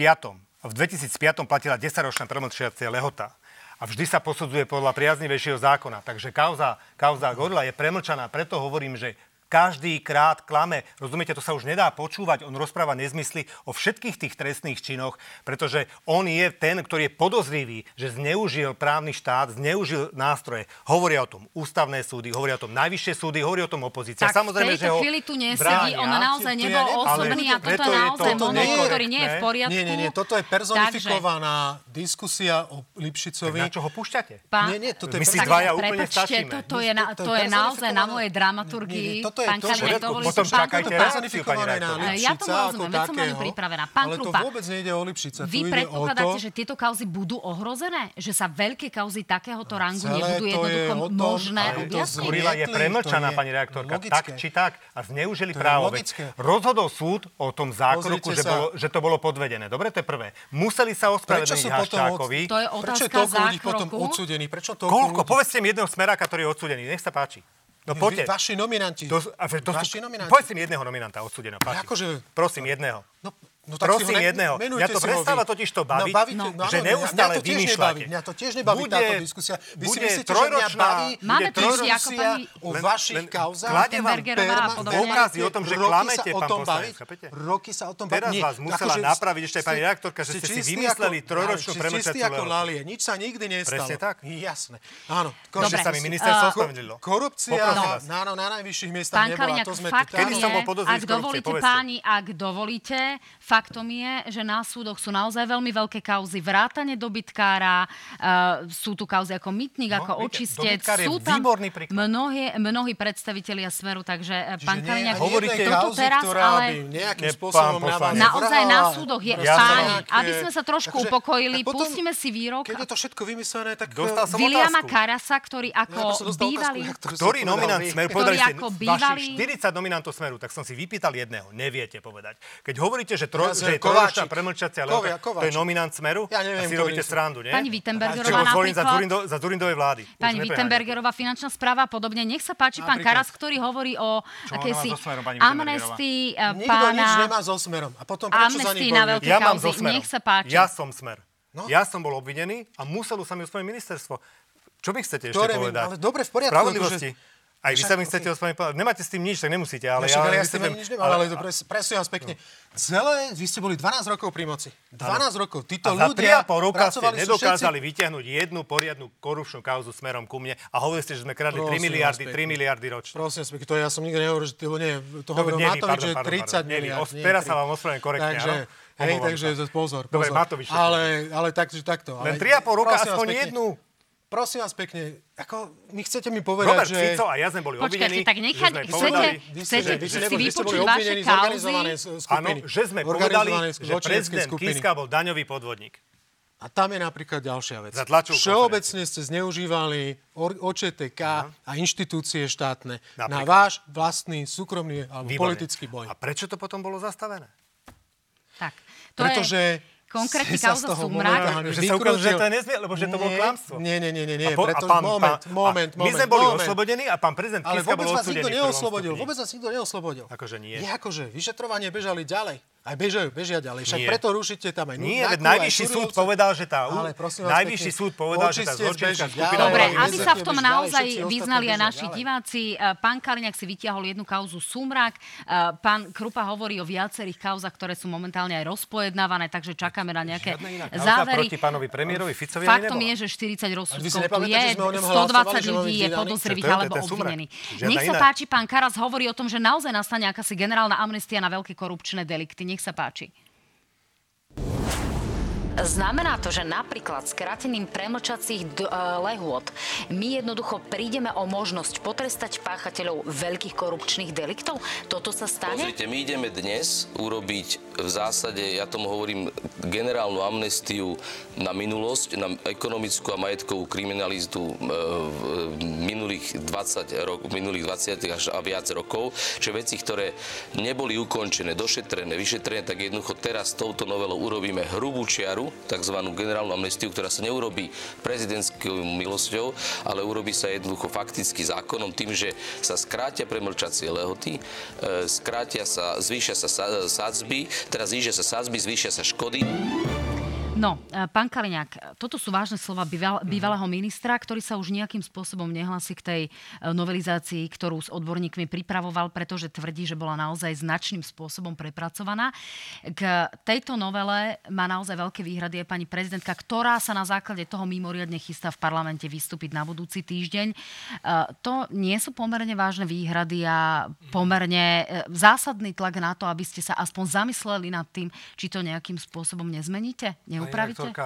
A v 2005 platila 10-ročná premlčiacia lehota. A vždy sa posudzuje podľa priaznivejšieho zákona. Takže kauza, kauza Gorila je premlčaná. Preto hovorím, že každý krát klame. Rozumiete, to sa už nedá počúvať. On rozpráva nezmysly o všetkých tých trestných činoch, pretože on je ten, ktorý je podozrivý, že zneužil právny štát, zneužil nástroje. Hovoria o tom ústavné súdy, hovoria o tom najvyššie súdy, hovoria o tom opozícia. Tak Samozrejme, v tejto že chvíli tu nesedí, on naozaj nebol osobný a toto je naozaj monolog, ktorý nie je v poriadku. Nie, nie, nie, toto je personifikovaná Takže... diskusia o Lipšicovi. Tak na čo ho púšťate? Pán... Nie, nie, toto je My si dvaja úplne stačíme. Toto je, na, to je naozaj na mojej dramaturgii. Toto je to, že potom čakajte reakciu, pani Ja to rozumiem, veď som mali pripravená. Pán ale Krupa, to vôbec nejde o Lipšica. Vy predpokladáte, že tieto kauzy budú ohrozené? Že sa veľké kauzy takéhoto rangu nebudú jednoducho možné objasniť? Kurila je premlčaná, pani reaktorka. Tak či tak. A zneužili právo. Rozhodol súd o tom zákroku, že bolo podvedené. Dobre, to je prvé. Museli sa ospravedlniť Haščákovi. To je otázka zákroku. Prečo Koľko? Povedzte mi jedného smeráka, ktorý je odsudený. Nech sa páči. No poďte. Vaši nominanti. To, a, to, Vaši nominanti. Povedzte mi jedného nominanta odsudeného. Akože... Prosím, jedného. No, No tak Prosím si ho jedného. Mňa to prestáva totiž to baviť, no, bavíte, no, že neustále mňa to vymýšľate. Mňa to tiež nebaví bude, táto diskusia. Vy si myslíte, že mňa baví Máme diskusia o vašich kauzách? Kladem vám dôkazy o tom, že klamete, pán poslanec. Roky sa o tom baví. Teraz vás musela akože napraviť ešte pani reaktorka, že ste si vymysleli trojročnú premlčaciu ako lalie. Nič sa nikdy nestalo. Presne tak. Jasné. Áno. Že sa mi ministerstvo ospravedlnilo. Korupcia na najvyšších miestach nebola. To sme tu Kedy som bol podozrivý z korupcie, Páni, ak dovolíte, faktom je, že na súdoch sú naozaj veľmi veľké kauzy. Vrátane dobytkára, uh, sú tu kauzy ako mytník, No, ako očistec. Sú tam výborný príklad. mnohí, mnohí predstavitelia Smeru, takže eh, pán Kaliňák, hovoríte- toto kauzy, teraz, ktorá ale... by nejakým Ne, spôsobom na vás. Naozaj na súdoch je Ja páni, nejaké- aby sme sa trošku Takže- upokojili, tak potom, pustíme si výrok Keď je to všetko vymyslené, tak... Dostal som Williama otázku. Karasa, ktorý ako Ja bývalý... otázku, Ktorý nominant. Smeru? Povedali ste, ako vašich bývalý- 40 nominantov Smeru, tak som si vypýtal jedného. Neviete povedať. Keď hovoríte, že, Ja že Kováčik. premlčacia Kovia- lehota, to je Kováčik. nominant Smeru? Ja neviem, a si robíte sú. srandu, nie? Pani Wittenbergerová zvolím za, napríklad. Zurindo, za Zurindovej vlády? Pani. Wittenbergerová finančná správa podobne. Nech sa páči pán Napríklad. Karas, ktorý hovorí o akési so amnestii eh, Nikto nič pána... nemá so smerom. A potom prečo za nich na veľké Ja mám zo Smerom. Nech sa páči. Ja som Smer. No. Ja som bol obvinený a muselo sa mi ministerstvo. Čo by chcete ešte Ktoré povedať? ale dobre, v poriadku, Spravodlivosti. akože- Aj vy sa mi chcete ospravedlniť. Nemáte s tým nič, tak nemusíte. Ale Ja, však, ale ja s tým nič nemám, ale, ale pres, presne vás pekne. Celé, vy ste boli 12 rokov pri moci. 12 rokov. Títo A ľudia 3,5 roka ste nedokázali všetci... vytiahnuť jednu poriadnu korupčnú kauzu smerom ku mne a hovorili ste, že sme kradli 3 Prosím miliardy, vás 3 pekne. miliardy ročne. Prosím, vás to ja som nikdy nehovoril, že to, nie, to hovoril Matovič, že pardon, 30 pardon, nie vy. miliard. Teraz sa vám ospravedlňujem korektne, takže? Hej, takže sa. pozor, Dobre, pozor. Matovič to ale, ale tak, takto. Len ale 3,5 roka, aspoň jednu. Prosím vás pekne, ako, my chcete mi povedať, Robert že... Fico a ja sme boli Počkajte, obvinení. tak že nechať, sme chcete, povedali- Vy ste- chcete vy ste si vypočuť vaše kauzy? Áno, skupiny. že sme povedali, že prezident skupiny. Kiska bol daňový podvodník. A tam je napríklad ďalšia vec. Za Všeobecne ste zneužívali OČTK a inštitúcie štátne na Napríklad. váš vlastný súkromný alebo Výborne. politický boj. A prečo to potom bolo zastavené? Tak, to Pretože je konkrétny kauza Sumrak. Že sa ukázalo, že to je nezmysel, lebo že to bolo klamstvo. Nie, nie, nie, nie, nie. Po- preto, pán- moment, pán- moment, moment. My sme boli moment. oslobodení a pán prezident Ale Kiska vôbec bol vás nikto odsudený. v prvom neoslobodil. Vôbec vás nikto neoslobodil. Akože nie. Nie, akože. Vyšetrovanie bežali ďalej. Aj bežajú, bežia ďalej. Však Nie. preto rušíte tam aj Nie, veď aj najvyšší súd povedal, že tá... Ale prosím vás najvyšší pekne, súd povedal, že tá beží skupina... Dobre, aby sa v tom naozaj vyznali aj naši ďalej. diváci, eh, pán Kaliňák si vytiahol jednu kauzu Sumrak, eh, pán Krupa hovorí o viacerých kauzach, ktoré sú momentálne aj rozpojednávané, takže čakáme na nejaké závery. proti pánovi premiérovi Ficovi Faktom je, že 40 vy si rozsudkov tu je, že sme o ňom 120 hlasovali, že máme ľudí je podozrivých alebo obvinených. Nech sa páči, pán Karas hovorí o tom, že naozaj nastane akási generálna amnestia na veľké korupčné delikty. Nech sa páči. Znamená to, že napríklad skrátením premlčacích d- e, lehôd my jednoducho prídeme o možnosť potrestať páchateľov veľkých korupčných deliktov? Toto sa stane? Pozrite, my ideme dnes urobiť v zásade, ja tomu hovorím, generálnu amnestiu na minulosť, na ekonomickú a majetkovú kriminalitu e, minulých 20 rokov, minulých 20 až a viac rokov, čiže veci, ktoré neboli ukončené, došetrené, vyšetrené, tak jednoducho teraz touto novelou urobíme hrubú čiaru, tzv. generálnu amnestiu, ktorá sa neurobí prezidentskou milosťou, ale urobí sa jednoducho fakticky zákonom tým, že sa skrátia premlčacie lehoty, e, skrátia sa, zvýšia sa- sadzby, teraz zvýšia sa sadzby, zvýšia sa škody. No, e, pán Kaliňák, toto sú vážne slova býval, bývalého ministra, ktorý sa už nejakým spôsobom nehlási k tej e, novelizácii, ktorú s odborníkmi pripravoval, pretože tvrdí, že bola naozaj značným spôsobom prepracovaná. K tejto novele má naozaj veľké výhrady aj pani prezidentka, ktorá sa na základe toho mimoriadne chystá v parlamente vystúpiť na budúci týždeň. E, To nie sú pomerne vážne výhrady a pomerne zásadný tlak na to, aby ste sa aspoň zamysleli nad tým, či to nejakým spôsobom nezmeníte, Pani neupravíte? redaktorka,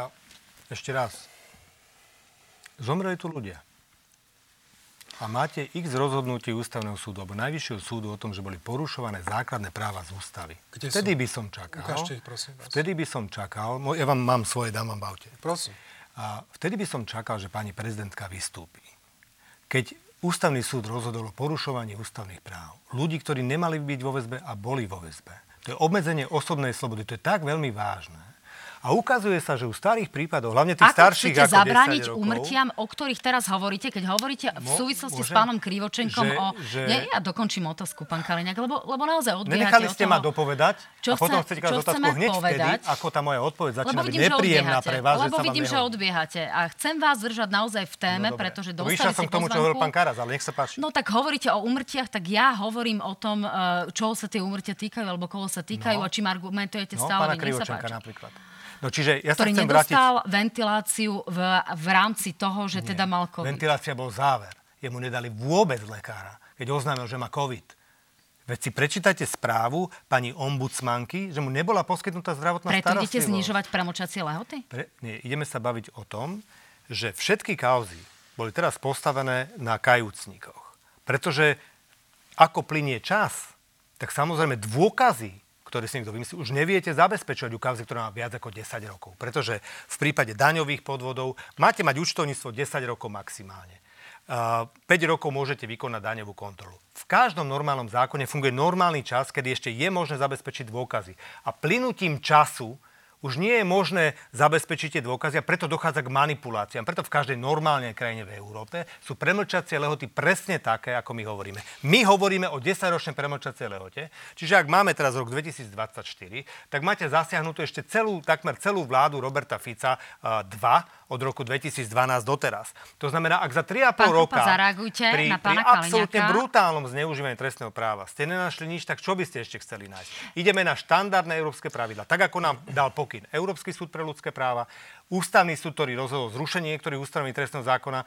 ešte raz. Zomreli tu ľudia. A máte x rozhodnutí ústavného súdu, alebo najvyššieho súdu o tom, že boli porušované základné práva z ústavy. Kde Vtedy sú? by som čakal. Ukážte prosím vás. Vtedy by som čakal, ja vám mám svoje, dám vám baute. Prosím. A vtedy by som čakal, že pani prezidentka vystúpi. Keď ústavný súd rozhodol o porušovaní ústavných práv, ľudí, ktorí nemali byť vo väzbe a boli vo väzbe, to je obmedzenie osobnej slobody, to je tak veľmi vážne. A ukazuje sa, že u starých prípadov, hlavne tých Ako starších ako zabrániť 10 rokov, úmrtiam, o ktorých teraz hovoríte, keď hovoríte v Mo- súvislosti s môžem? pánom Krivočenkom Že- o... že- Ja, ja dokončím otázku, pán Kaliňák, lebo, lebo naozaj odbiehate Nenechali od ste toho, ma dopovedať Čo a potom chce- chcete klásť otázku hneď povedať? vtedy, ako tá moja odpoveď začína byť nepríjemná pre vás, lebo vidím, že odbiehate. A chcem vás držať naozaj v téme, No pretože To dostali Vyšiel si som k tomu, čo hovoril pán Karas, ale nech sa páči. No tak hovoríte o umrtiach, tak ja hovorím o tom, eh, čoho sa tie umrtia týkajú, alebo koho sa týkajú No. a čím argumentujete no, stále. pána Krivočenka napríklad. No čiže ja sa Ktorý chcem vrátiť... ventiláciu v, v rámci toho, že teda mal COVID. Ventilácia bol záver. Jemu nedali vôbec lekára, keď oznámil, že má COVID. Veď si prečítajte správu pani ombudsmanky, že mu nebola poskytnutá zdravotná Preto starostlivosť. idete znižovať premočacie lehoty? Pre, nie, ideme sa baviť o tom, že všetky kauzy boli teraz postavené na kajúcnikoch. Pretože ako plinie čas, tak samozrejme dôkazy, ktoré si niekto vymyslí, už neviete zabezpečovať u kauzy, ktorá má viac ako 10 rokov. Pretože v prípade daňových podvodov máte mať účtovníctvo 10 rokov maximálne. 5 rokov môžete vykonať daňovú kontrolu. V každom normálnom zákone funguje normálny čas, kedy ešte je možné zabezpečiť dôkazy. A plynutím času už nie je možné zabezpečiť tie dôkazy a preto dochádza k manipuláciám. Preto v každej normálnej krajine v Európe sú premlčacie lehoty presne také, ako my hovoríme. My hovoríme o 10-ročnej premlčacej lehote, čiže ak máme teraz rok 2024, tak máte zasiahnutú ešte celú, takmer celú vládu Roberta Fica 2 od roku 2012 doteraz. To znamená, ak za 3,5 Pán roka zareagujte pri, na pri absolútne brutálnom zneužívaní trestného práva ste nenašli nič, tak čo by ste ešte chceli nájsť? Ideme na štandardné európske pravidla. Tak ako nám dal pokyn Európsky súd pre ľudské práva, Ústavný súd, ktorý rozhodol zrušenie niektorých ústavných trestného zákona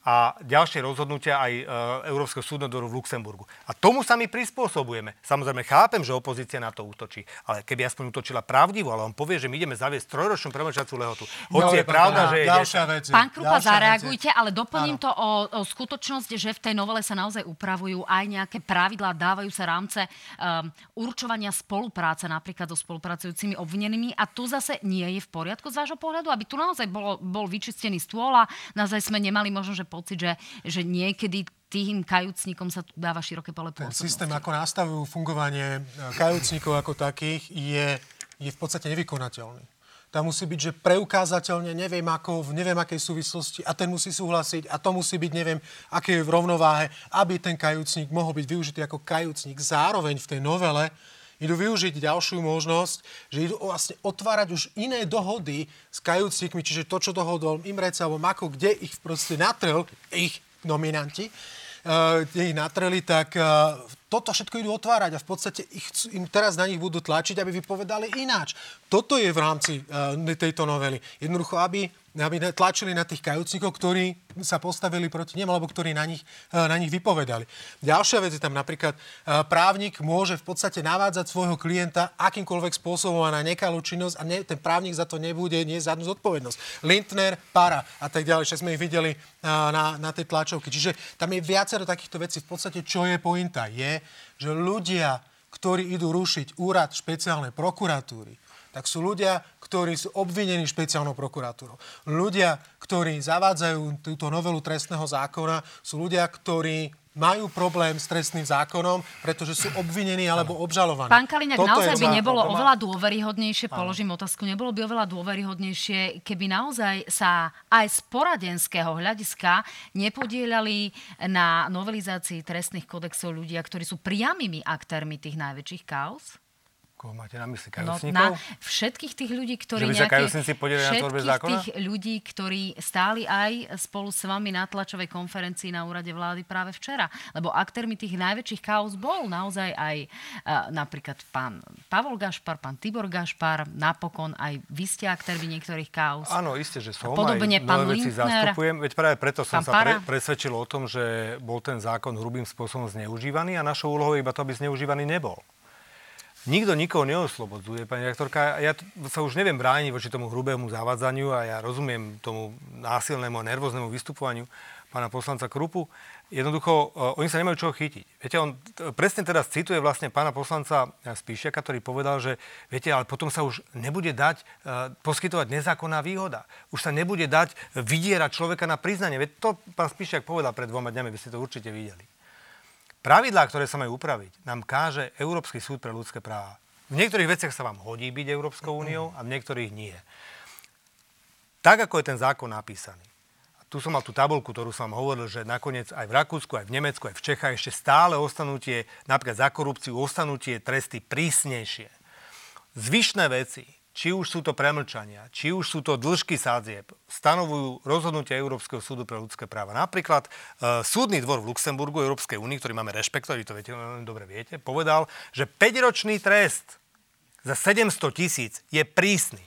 a ďalšie rozhodnutia aj e, Európskeho súdneho dvoru v Luxemburgu. A tomu sa my prispôsobujeme. Samozrejme, chápem, že opozícia na to útočí, ale keby aspoň útočila pravdivo, ale on povie, že my ideme zaviesť trojročnú premlčacú lehotu. Hoci je Dobre, pravda, pán že je Ďalšia vec. je- Pán Krupa, je- zareagujte, ale doplním to o, o skutočnosť, že v tej novele sa naozaj upravujú aj nejaké pravidlá, dávajú sa rámce um, určovania spolupráce napríklad so spolupracujúcimi obvinenými a tu zase nie je v poriadku z vášho pohľadu, aby tu naozaj bolo, bol vyčistený stôl a naozaj sme nemali možno, že pocit, že, že niekedy tým kajúcnikom sa tu dáva široké pole Ten pôsobnosti. systém, ako nastavujú fungovanie e, kajúcnikov ako takých, je, je v podstate nevykonateľný. Tam musí byť, že preukázateľne, neviem ako, v neviem akej súvislosti a ten musí súhlasiť a to musí byť, neviem, aké je v rovnováhe, aby ten kajúcnik mohol byť využitý ako kajúcnik. Zároveň v tej novele idú využiť ďalšiu možnosť, že idú vlastne otvárať už iné dohody s kajúcnikmi, čiže to, čo dohodol Imrec alebo Mako, kde ich proste natrel, ich nominanti, uh, kde ich natreli, tak uh, toto všetko idú otvárať a v podstate ich, im teraz na nich budú tlačiť, aby vypovedali ináč. Toto je v rámci uh, tejto novely. Jednoducho, aby, aby tlačili na tých kajúcnikov, ktorí sa postavili proti nim, alebo ktorí na nich, uh, na nich vypovedali. Ďalšia vec je tam napríklad, uh, právnik môže v podstate navádzať svojho klienta akýmkoľvek spôsobom a na nekalú činnosť a ne, ten právnik za to nebude nie žiadnu zodpovednosť. Lindner, para a tak ďalej, však sme ich videli uh, na, na tej tlačovke. Čiže tam je viacero takýchto vecí. V podstate, čo je pointa, je, že ľudia, ktorí idú rušiť úrad špeciálnej prokuratúry, tak sú ľudia, ktorí sú obvinení špeciálnou prokuratúrou. Ľudia, ktorí zavádzajú túto novelu trestného zákona, sú ľudia, ktorí majú problém s trestným zákonom, pretože sú obvinení alebo obžalovaní. Pán Kaliňák, Toto naozaj by nebolo má- oveľa dôveryhodnejšie, položím otázku, nebolo by oveľa dôveryhodnejšie, keby naozaj sa aj z poradenského hľadiska nepodielali na novelizácii trestných kodexov ľudia, ktorí sú priamými aktérmi tých najväčších kauz? Koho máte na mysli? No, Kajúcnikov? na všetkých tých ľudí, ktorí Že by na tvorbe všetkých zákona? tých ľudí, ktorí stáli aj spolu s vami na tlačovej konferencii na úrade vlády práve včera. Lebo aktérmi tých najväčších kauz bol naozaj aj uh, napríklad pán Pavol Gašpar, pán Tibor Gašpar, napokon aj vy ste aktérmi niektorých kauz. Áno, isté, že som. Podobne aj pán veci Lindner, zastupujem. Veď práve preto som sa pre, presvedčil o tom, že bol ten zákon hrubým spôsobom zneužívaný a našou úlohou iba to, aby zneužívaný nebol. Nikto nikoho neoslobodzuje, pani rektorka. Ja sa už neviem brániť voči tomu hrubému zavádzaniu a ja rozumiem tomu násilnému a nervóznemu vystupovaniu pána poslanca Krupu. Jednoducho, e, oni sa nemajú čoho chytiť. Viete, on presne teraz cituje vlastne pána poslanca Spíšiaka, ktorý povedal, že viete, ale potom sa už nebude dať e, poskytovať nezákonná výhoda. Už sa nebude dať vydierať človeka na priznanie. Veď to pán Spíšiak povedal pred dvoma dňami, vy ste to určite videli. Pravidlá, ktoré sa majú upraviť, nám káže Európsky súd pre ľudské práva. V niektorých veciach sa vám hodí byť Európskou úniou a v niektorých nie. Tak, ako je ten zákon napísaný. A tu som mal tú tabulku, ktorú som vám hovoril, že nakoniec aj v Rakúsku, aj v Nemecku, aj v Čechách ešte stále ostanú tie, napríklad za korupciu, ostanú tie tresty prísnejšie. Zvyšné veci, či už sú to premlčania, či už sú to dĺžky sádzieb, stanovujú rozhodnutia Európskeho súdu pre ľudské práva. Napríklad e, súdny dvor v Luxemburgu Európskej únii, ktorý máme rešpektovať, vy to viete, veľmi dobre viete, povedal, že 5-ročný trest za 700 tisíc je prísny.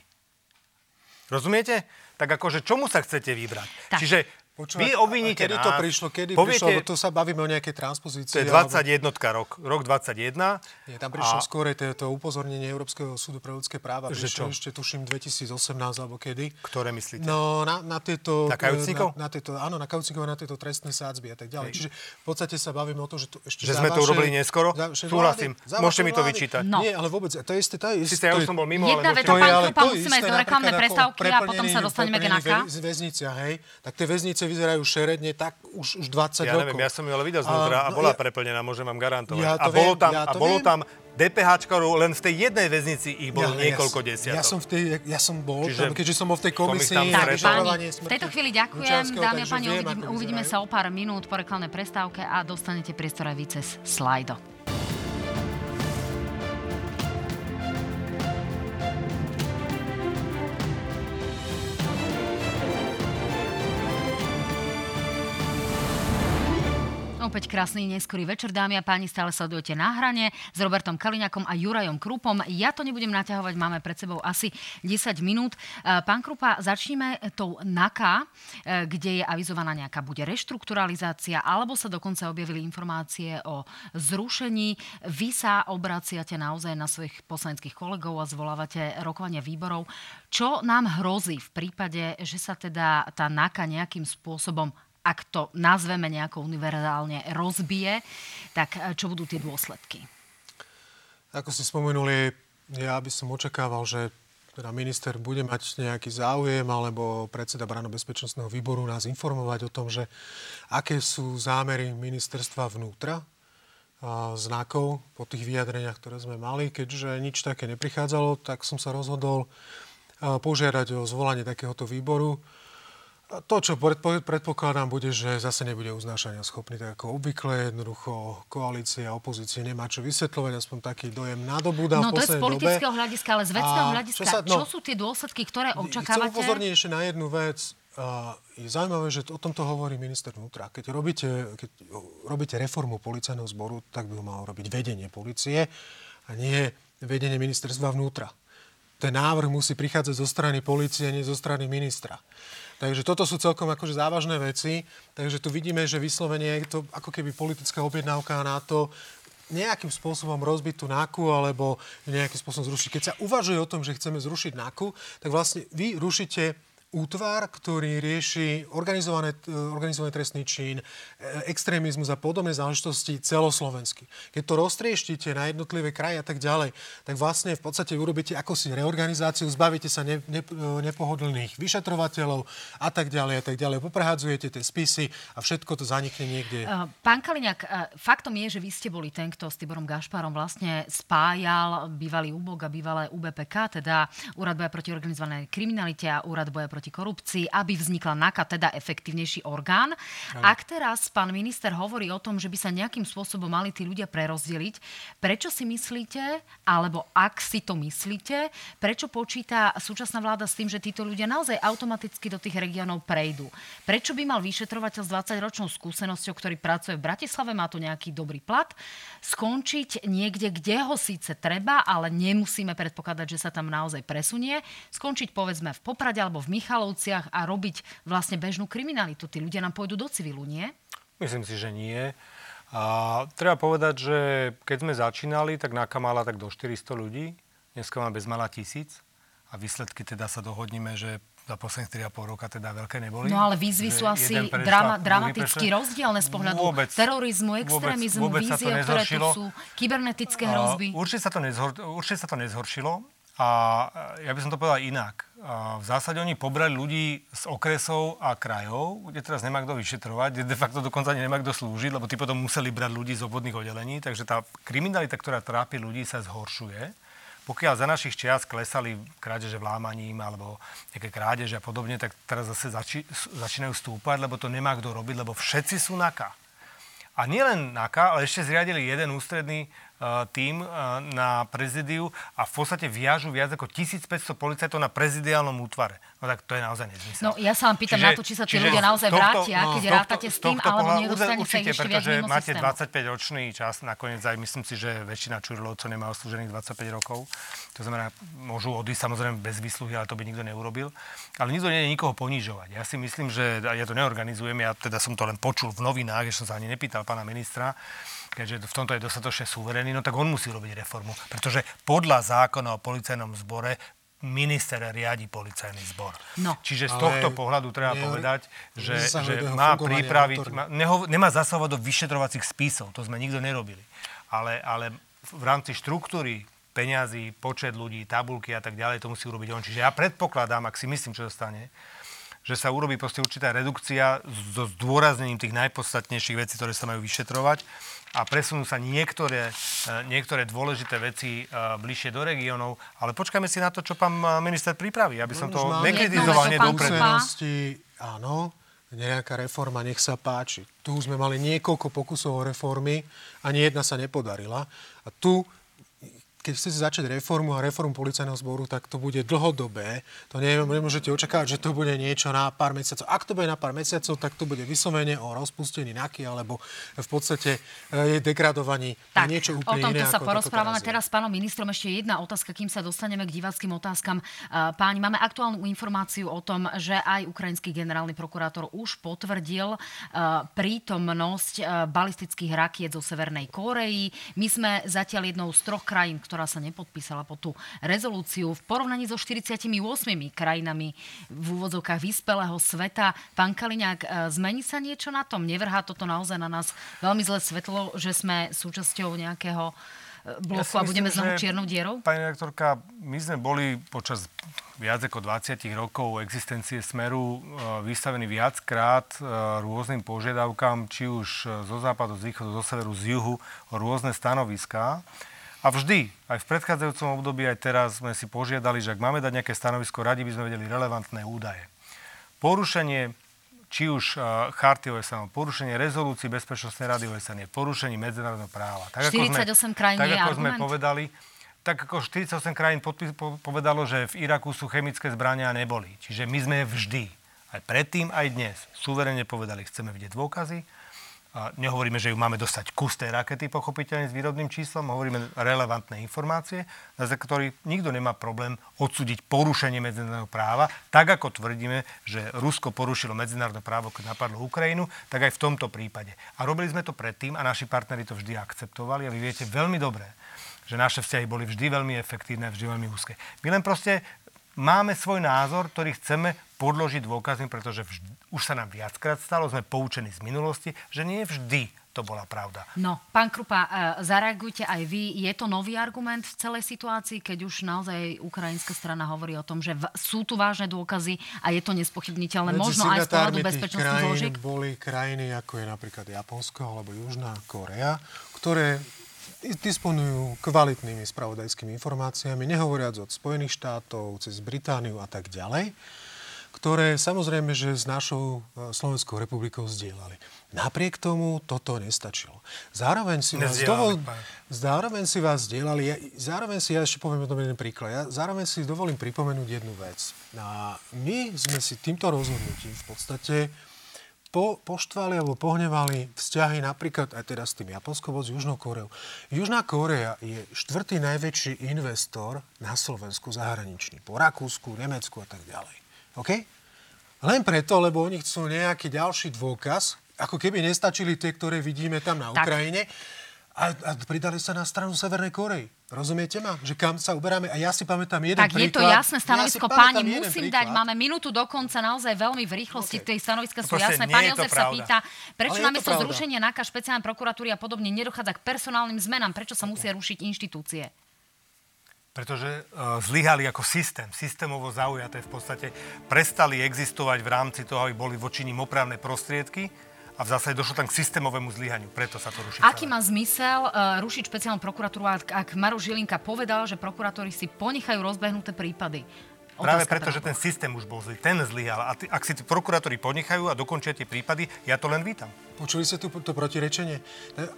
Rozumiete? Tak akože čomu sa chcete vybrať? Tak. Čiže Počúvať, Vy obviníte kedy nás. to prišlo? Kedy poviete, prišlo? Lebo tu sa bavíme o nejakej transpozícii. To je alebo- 21 rok, rok 21. Nie, tam prišlo A- skôr to, to upozornenie Európskeho súdu pre ľudské práva. Že Prišlo čo? ešte, tuším, 2018 alebo kedy. Ktoré myslíte? No, na, na tieto... Na kajúcnikov? Na, na tieto, áno, na kajúcnikov a na tieto trestné sádzby a tak ďalej. Čiže v podstate sa bavíme o tom, že to ešte Že sme to vašej- urobili neskoro? Súhlasím. Môžete mi to vyčítať. No. Nie, ale vôbec, to je isté, to je isté. Sice ja už som bol mimo, Jedna ale veta. To pán Krupa, to musíme ísť do reklamnej prestávky a potom sa dostaneme k NAKA. väzniciach, hej, tak tie väznice vyzerajú šeredne tak už, už 20 Ja rokov. neviem, ja som ju ale videl znútra a, no, bola ja- preplnená, môžem vám garantovať. Ja a bolo viem, tam, ja a bolo viem. tam DPHčkarov len v tej jednej väznici ich bolo Ja- niekoľko ja, desiatok. Ja som, v tej, ja som bol Čiže tam, keďže som bol v tej komisii Tak, páni, v tejto chvíli ďakujem. Dámy a páni, uvidíme, sa o pár minút po reklamnej prestávke a dostanete priestor aj vy cez slajdo. Opäť krásny neskorý večer, dámy a páni, stále sledujete na hrane s Robertom Kaliňakom a Jurajom Krupom. Ja to nebudem naťahovať, máme pred sebou asi 10 minút. E, Pán Krupa, začníme tou NAKA, e, kde je avizovaná nejaká bude reštrukturalizácia, alebo sa dokonca objavili informácie o zrušení. Vy sa obraciate naozaj na svojich poslaneckých kolegov a zvolávate rokovania výborov. Čo nám hrozí v prípade, že sa teda tá NAKA nejakým spôsobom ak to nazveme nejako univerzálne, rozbije, tak e, čo budú tie dôsledky? Ako ste spomenuli, ja by som očakával, že teda minister bude mať nejaký záujem alebo predseda Brano-bezpečnostného výboru nás informovať o tom, že aké sú zámery ministerstva vnútra znakov po tých vyjadreniach, ktoré sme mali. Keďže nič také neprichádzalo, tak som sa rozhodol požiadať o zvolanie takéhoto výboru. To, čo predpo- predpokladám, bude, že zase nebude uznášania schopný, tak ako obvykle. Jednoducho koalícia a opozície nemá čo vysvetľovať, aspoň taký dojem nadobúda No to je z politického dobe. hľadiska, ale z vecného hľadiska, čo sa- čo, no, sú tie dôsledky, ktoré Chcem očakávate? upozorniť ešte na jednu vec. A je zaujímavé, že o tomto hovorí minister vnútra. Keď robíte, keď robíte reformu policajného zboru, tak by ho malo robiť vedenie policie a nie vedenie ministerstva vnútra. Ten návrh musí prichádzať zo strany policie, nie zo strany ministra. Takže toto sú celkom akože závažné veci. Takže tu vidíme, že vyslovene je to ako keby politická objednávka na to, nejakým spôsobom rozbiť tú NAKU alebo nejakým spôsobom zrušiť. Keď sa uvažuje o tom, že chceme zrušiť NAKU, tak vlastne vy rušíte útvar, ktorý rieši organizované, e, organizovaný trestný čin, e, extrémizmus a podobné záležitosti celoslovensky. Keď to roztrieštíte na jednotlivé kraje a tak ďalej, tak vlastne v podstate urobíte akosi reorganizáciu, zbavíte sa ne, ne, nepohodlných vyšetrovateľov a tak ďalej a tak ďalej. Poprehadzujete tie spisy a všetko to zanikne niekde. Uh, Pán Kaliňák, faktom je, že vy ste boli ten, kto s Tiborom Gašparom vlastne spájal bývalý UBOG a bývalé UBPK, teda Úrad boja proti organizovanej kriminalite a Úrad boja proti korupcii, aby vznikla NAKA, teda efektívnejší orgán. Ak teraz pán minister hovorí o tom, že by sa nejakým spôsobom mali tí ľudia prerozdeliť, prečo si myslíte, alebo ak si to myslíte, prečo počíta súčasná vláda s tým, že títo ľudia naozaj automaticky do tých regiónov prejdú? Prečo by mal vyšetrovateľ s 20-ročnou skúsenosťou, ktorý pracuje v Bratislave, má tu nejaký dobrý plat, skončiť niekde, kde ho síce treba, ale nemusíme predpokladať, že sa tam naozaj presunie, skončiť povedzme v Poprade alebo v Michalovciach a robiť vlastne bežnú kriminalitu. Tí ľudia nám pôjdu do civilu, nie? Myslím si, že nie. A treba povedať, že keď sme začínali, tak NAKA mala tak do 400 ľudí. Dneska má bezmala tisíc. A výsledky teda sa dohodníme, že za posledných 3,5 roka teda veľké neboli. No ale výzvy sú asi jeden prešlap, drama, dramaticky rozdielne z pohľadu Vôbec. terorizmu, extrémizmu, vôbec to vízie, ktoré tu sú, kybernetické hrozby. Určite sa, to nezhor, určite sa to nezhoršilo. A ja by som to povedal inak. A v zásade oni pobrali ľudí z okresov a krajov, kde teraz nemá kto vyšetrovať, kde de facto dokonca ani nemá kto slúžiť, lebo tí potom museli brať ľudí z obvodných oddelení. Takže tá kriminalita, ktorá trápi ľudí, sa zhoršuje. Pokiaľ za našich čias klesali krádeže vlámaním alebo nejaké krádeže a podobne, tak teraz zase zači, začínajú stúpať, lebo to nemá kto robiť, lebo všetci sú NAKA. A nielen NAKA, ale ešte zriadili jeden ústredný e, tým e, na prezidiu a v podstate viažu viac ako 1500 policajtov na prezidiálnom útvare. No tak to je naozaj nezmysel. No ja sa vám pýtam čiže, na to, či sa tí ľudia naozaj tohto, vrátia, no, keď tohto, rátate s tým, alebo nedostane sa ich ešte viac mimo máte 25-ročný čas, nakoniec aj myslím si, že väčšina Čurilovcov nemá oslúžených 25 rokov. To znamená, môžu odísť samozrejme bez výsluhy, ale to by nikto neurobil. Ale nikto nie je nikoho ponižovať. Ja si myslím, že ja to neorganizujem, ja teda som to len počul v novinách, že som sa ani nepýtal pána ministra, keďže v tomto je dostatočne suverénny, no tak on musí robiť reformu. Pretože podľa zákona o policajnom zbore minister riadi policajný zbor. No. Čiže z tohto pohľadu treba ne, povedať, že, že má pripraviť, má, neho, nemá zasahovať do vyšetrovacích spisov, to sme nikto nerobili. Ale, ale v rámci štruktúry peňazí, počet ľudí, tabulky a tak ďalej, to musí urobiť on. Čiže ja predpokladám, ak si myslím, čo dostane, že sa urobí proste určitá redukcia so zdôraznením tých najpodstatnejších vecí, ktoré sa majú vyšetrovať a presunú sa niektoré, e, niektoré dôležité veci e, bližšie do regiónov. Ale počkajme si na to, čo pán e, minister pripraví, aby som no, to nekritizoval nedopredu. Áno, nejaká reforma, nech sa páči. Tu sme mali niekoľko pokusov o reformy, ani jedna sa nepodarila. A tu keď chcete začať reformu a reformu policajného zboru, tak to bude dlhodobé. To nemôžete očakávať, že to bude niečo na pár mesiacov. Ak to bude na pár mesiacov, tak to bude vyslovene o rozpustení NAKY alebo v podstate e, je degradovaní tak, niečo úplne iné. O tomto sa porozprávame teraz, s pánom ministrom. Ešte jedna otázka, kým sa dostaneme k diváckým otázkam. E, páni, máme aktuálnu informáciu o tom, že aj ukrajinský generálny prokurátor už potvrdil e, prítomnosť balistických rakiet zo Severnej Kóreji. My sme zatiaľ jednou z troch krajín, ktorá sa nepodpísala po tú rezolúciu v porovnaní so 48 krajinami v úvodzovkách vyspelého sveta. Pán Kaliňák, e, zmení sa niečo na tom? Nevrhá toto naozaj na nás veľmi zlé svetlo, že sme súčasťou nejakého e, bloku ja a budeme znovu čiernou dierou? Pani rektorka, my sme boli počas viac ako 20 rokov existencie Smeru e, vystavení viackrát rôznym požiadavkám, či už zo západu, z východu, zo severu, z juhu, o rôzne stanoviská. A vždy, aj v predchádzajúcom období, aj teraz sme si požiadali, že ak máme dať nejaké stanovisko, radi by sme vedeli relevantné údaje. Porušenie či už uh, charty OSN, porušenie rezolúcií Bezpečnostnej rady OSN je porušenie medzinárodného práva. Tak, 48 ako sme, krajín tak, ako sme povedali, tak ako 48 krajín podpis, po, povedalo, že v Iraku sú chemické zbrania a neboli. Čiže my sme vždy, aj predtým, aj dnes, suverene povedali, chceme vidieť dôkazy, nehovoríme, že ju máme dostať kus tej rakety, pochopiteľne s výrobným číslom, hovoríme relevantné informácie, na ktorých nikto nemá problém odsúdiť porušenie medzinárodného práva, tak ako tvrdíme, že Rusko porušilo medzinárodné právo, keď napadlo Ukrajinu, tak aj v tomto prípade. A robili sme to predtým a naši partneri to vždy akceptovali a vy viete veľmi dobre, že naše vzťahy boli vždy veľmi efektívne, vždy veľmi úzke. My len proste máme svoj názor, ktorý chceme podložiť dôkazmi, pretože vždy, už sa nám viackrát stalo, sme poučení z minulosti, že nie vždy to bola pravda. No, pán Krupa, e, zareagujte aj vy. Je to nový argument v celej situácii, keď už naozaj ukrajinská strana hovorí o tom, že v, sú tu vážne dôkazy a je to nespochybniteľné. Možno aj z pohľadu bezpečnostných zložiek? boli krajiny, ako je napríklad Japonsko alebo Južná Korea, ktoré disponujú kvalitnými spravodajskými informáciami, nehovoriac od Spojených štátov, cez Britániu a tak ďalej, ktoré samozrejme, že s našou e, Slovenskou republikou zdieľali. Napriek tomu toto nestačilo. Zároveň si vás, dovol, zároveň si vás zdieľali, zároveň si, ja ešte poviem o jeden príklad, ja zároveň si dovolím pripomenúť jednu vec. A my sme si týmto rozhodnutím v podstate po, poštvali alebo pohnevali vzťahy napríklad aj teda s tým Japonskom s Južnou Koreou. Južná Korea je štvrtý najväčší investor na Slovensku zahraničný. Po Rakúsku, Nemecku a tak ďalej. OK? Len preto, lebo oni chcú nejaký ďalší dôkaz, ako keby nestačili tie, ktoré vidíme tam na Ukrajine. A, a pridali sa na stranu Severnej Korei. Rozumiete ma? Že kam sa uberáme? A ja si pamätám jeden tak príklad. Tak je to jasné stanovisko. Ja Páni, musím príklad. dať, máme minútu dokonca naozaj veľmi v rýchlosti. Okay. Tej stanoviska sú Proste jasné. Pán Jozef sa pýta, prečo namiesto zrušenia NAKA špeciálnej prokuratúry a podobne nedochádza k personálnym zmenám? Prečo sa musia rušiť inštitúcie? Pretože uh, zlyhali ako systém, systémovo zaujaté v podstate, prestali existovať v rámci toho, aby boli voči nim opravné prostriedky a v zásade došlo tam k systémovému zlyhaniu. Preto sa to ruší. Aký má zmysel uh, rušiť špeciálnu prokuratúru, ak, ak Maro Žilinka povedal, že prokurátori si ponechajú rozbehnuté prípady? Práve Otázka preto, teda že ten systém už bol zlý. Ten zlyhal. A ty, ak si tí prokurátori ponechajú a dokončia tie prípady, ja to len vítam. Počuli ste tu to protirečenie?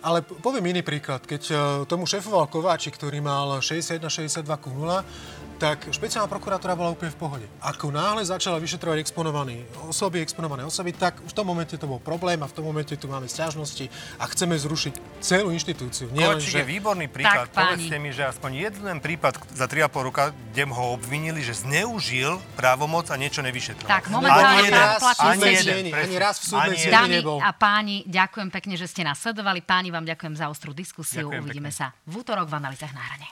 Ale poviem iný príklad. Keď e, tomu šéfoval Kováčik, ktorý mal 61-62 ku 0, tak špeciálna prokurátora bola úplne v pohode. Ako náhle začala vyšetrovať exponované osoby, exponované osoby, tak už v tom momente to bol problém a v tom momente tu máme sťažnosti a chceme zrušiť celú inštitúciu. Nie len, že... je výborný príklad. Tak. Povedzte mi, že aspoň jeden prípad za 3,5 roka, kde ho obvinili, že zneužil právomoc a niečo nevyšetroval. Tak, momentálne Ani jeden, právoplatný ani jeden, Ani raz v súdnej Ani sieni jeden. Dámy nebol. a páni, ďakujem pekne, že ste nás sledovali. Páni, vám ďakujem za ostrú diskusiu. Ďakujem Uvidíme pekne. sa v útorok v analýzach na hrane.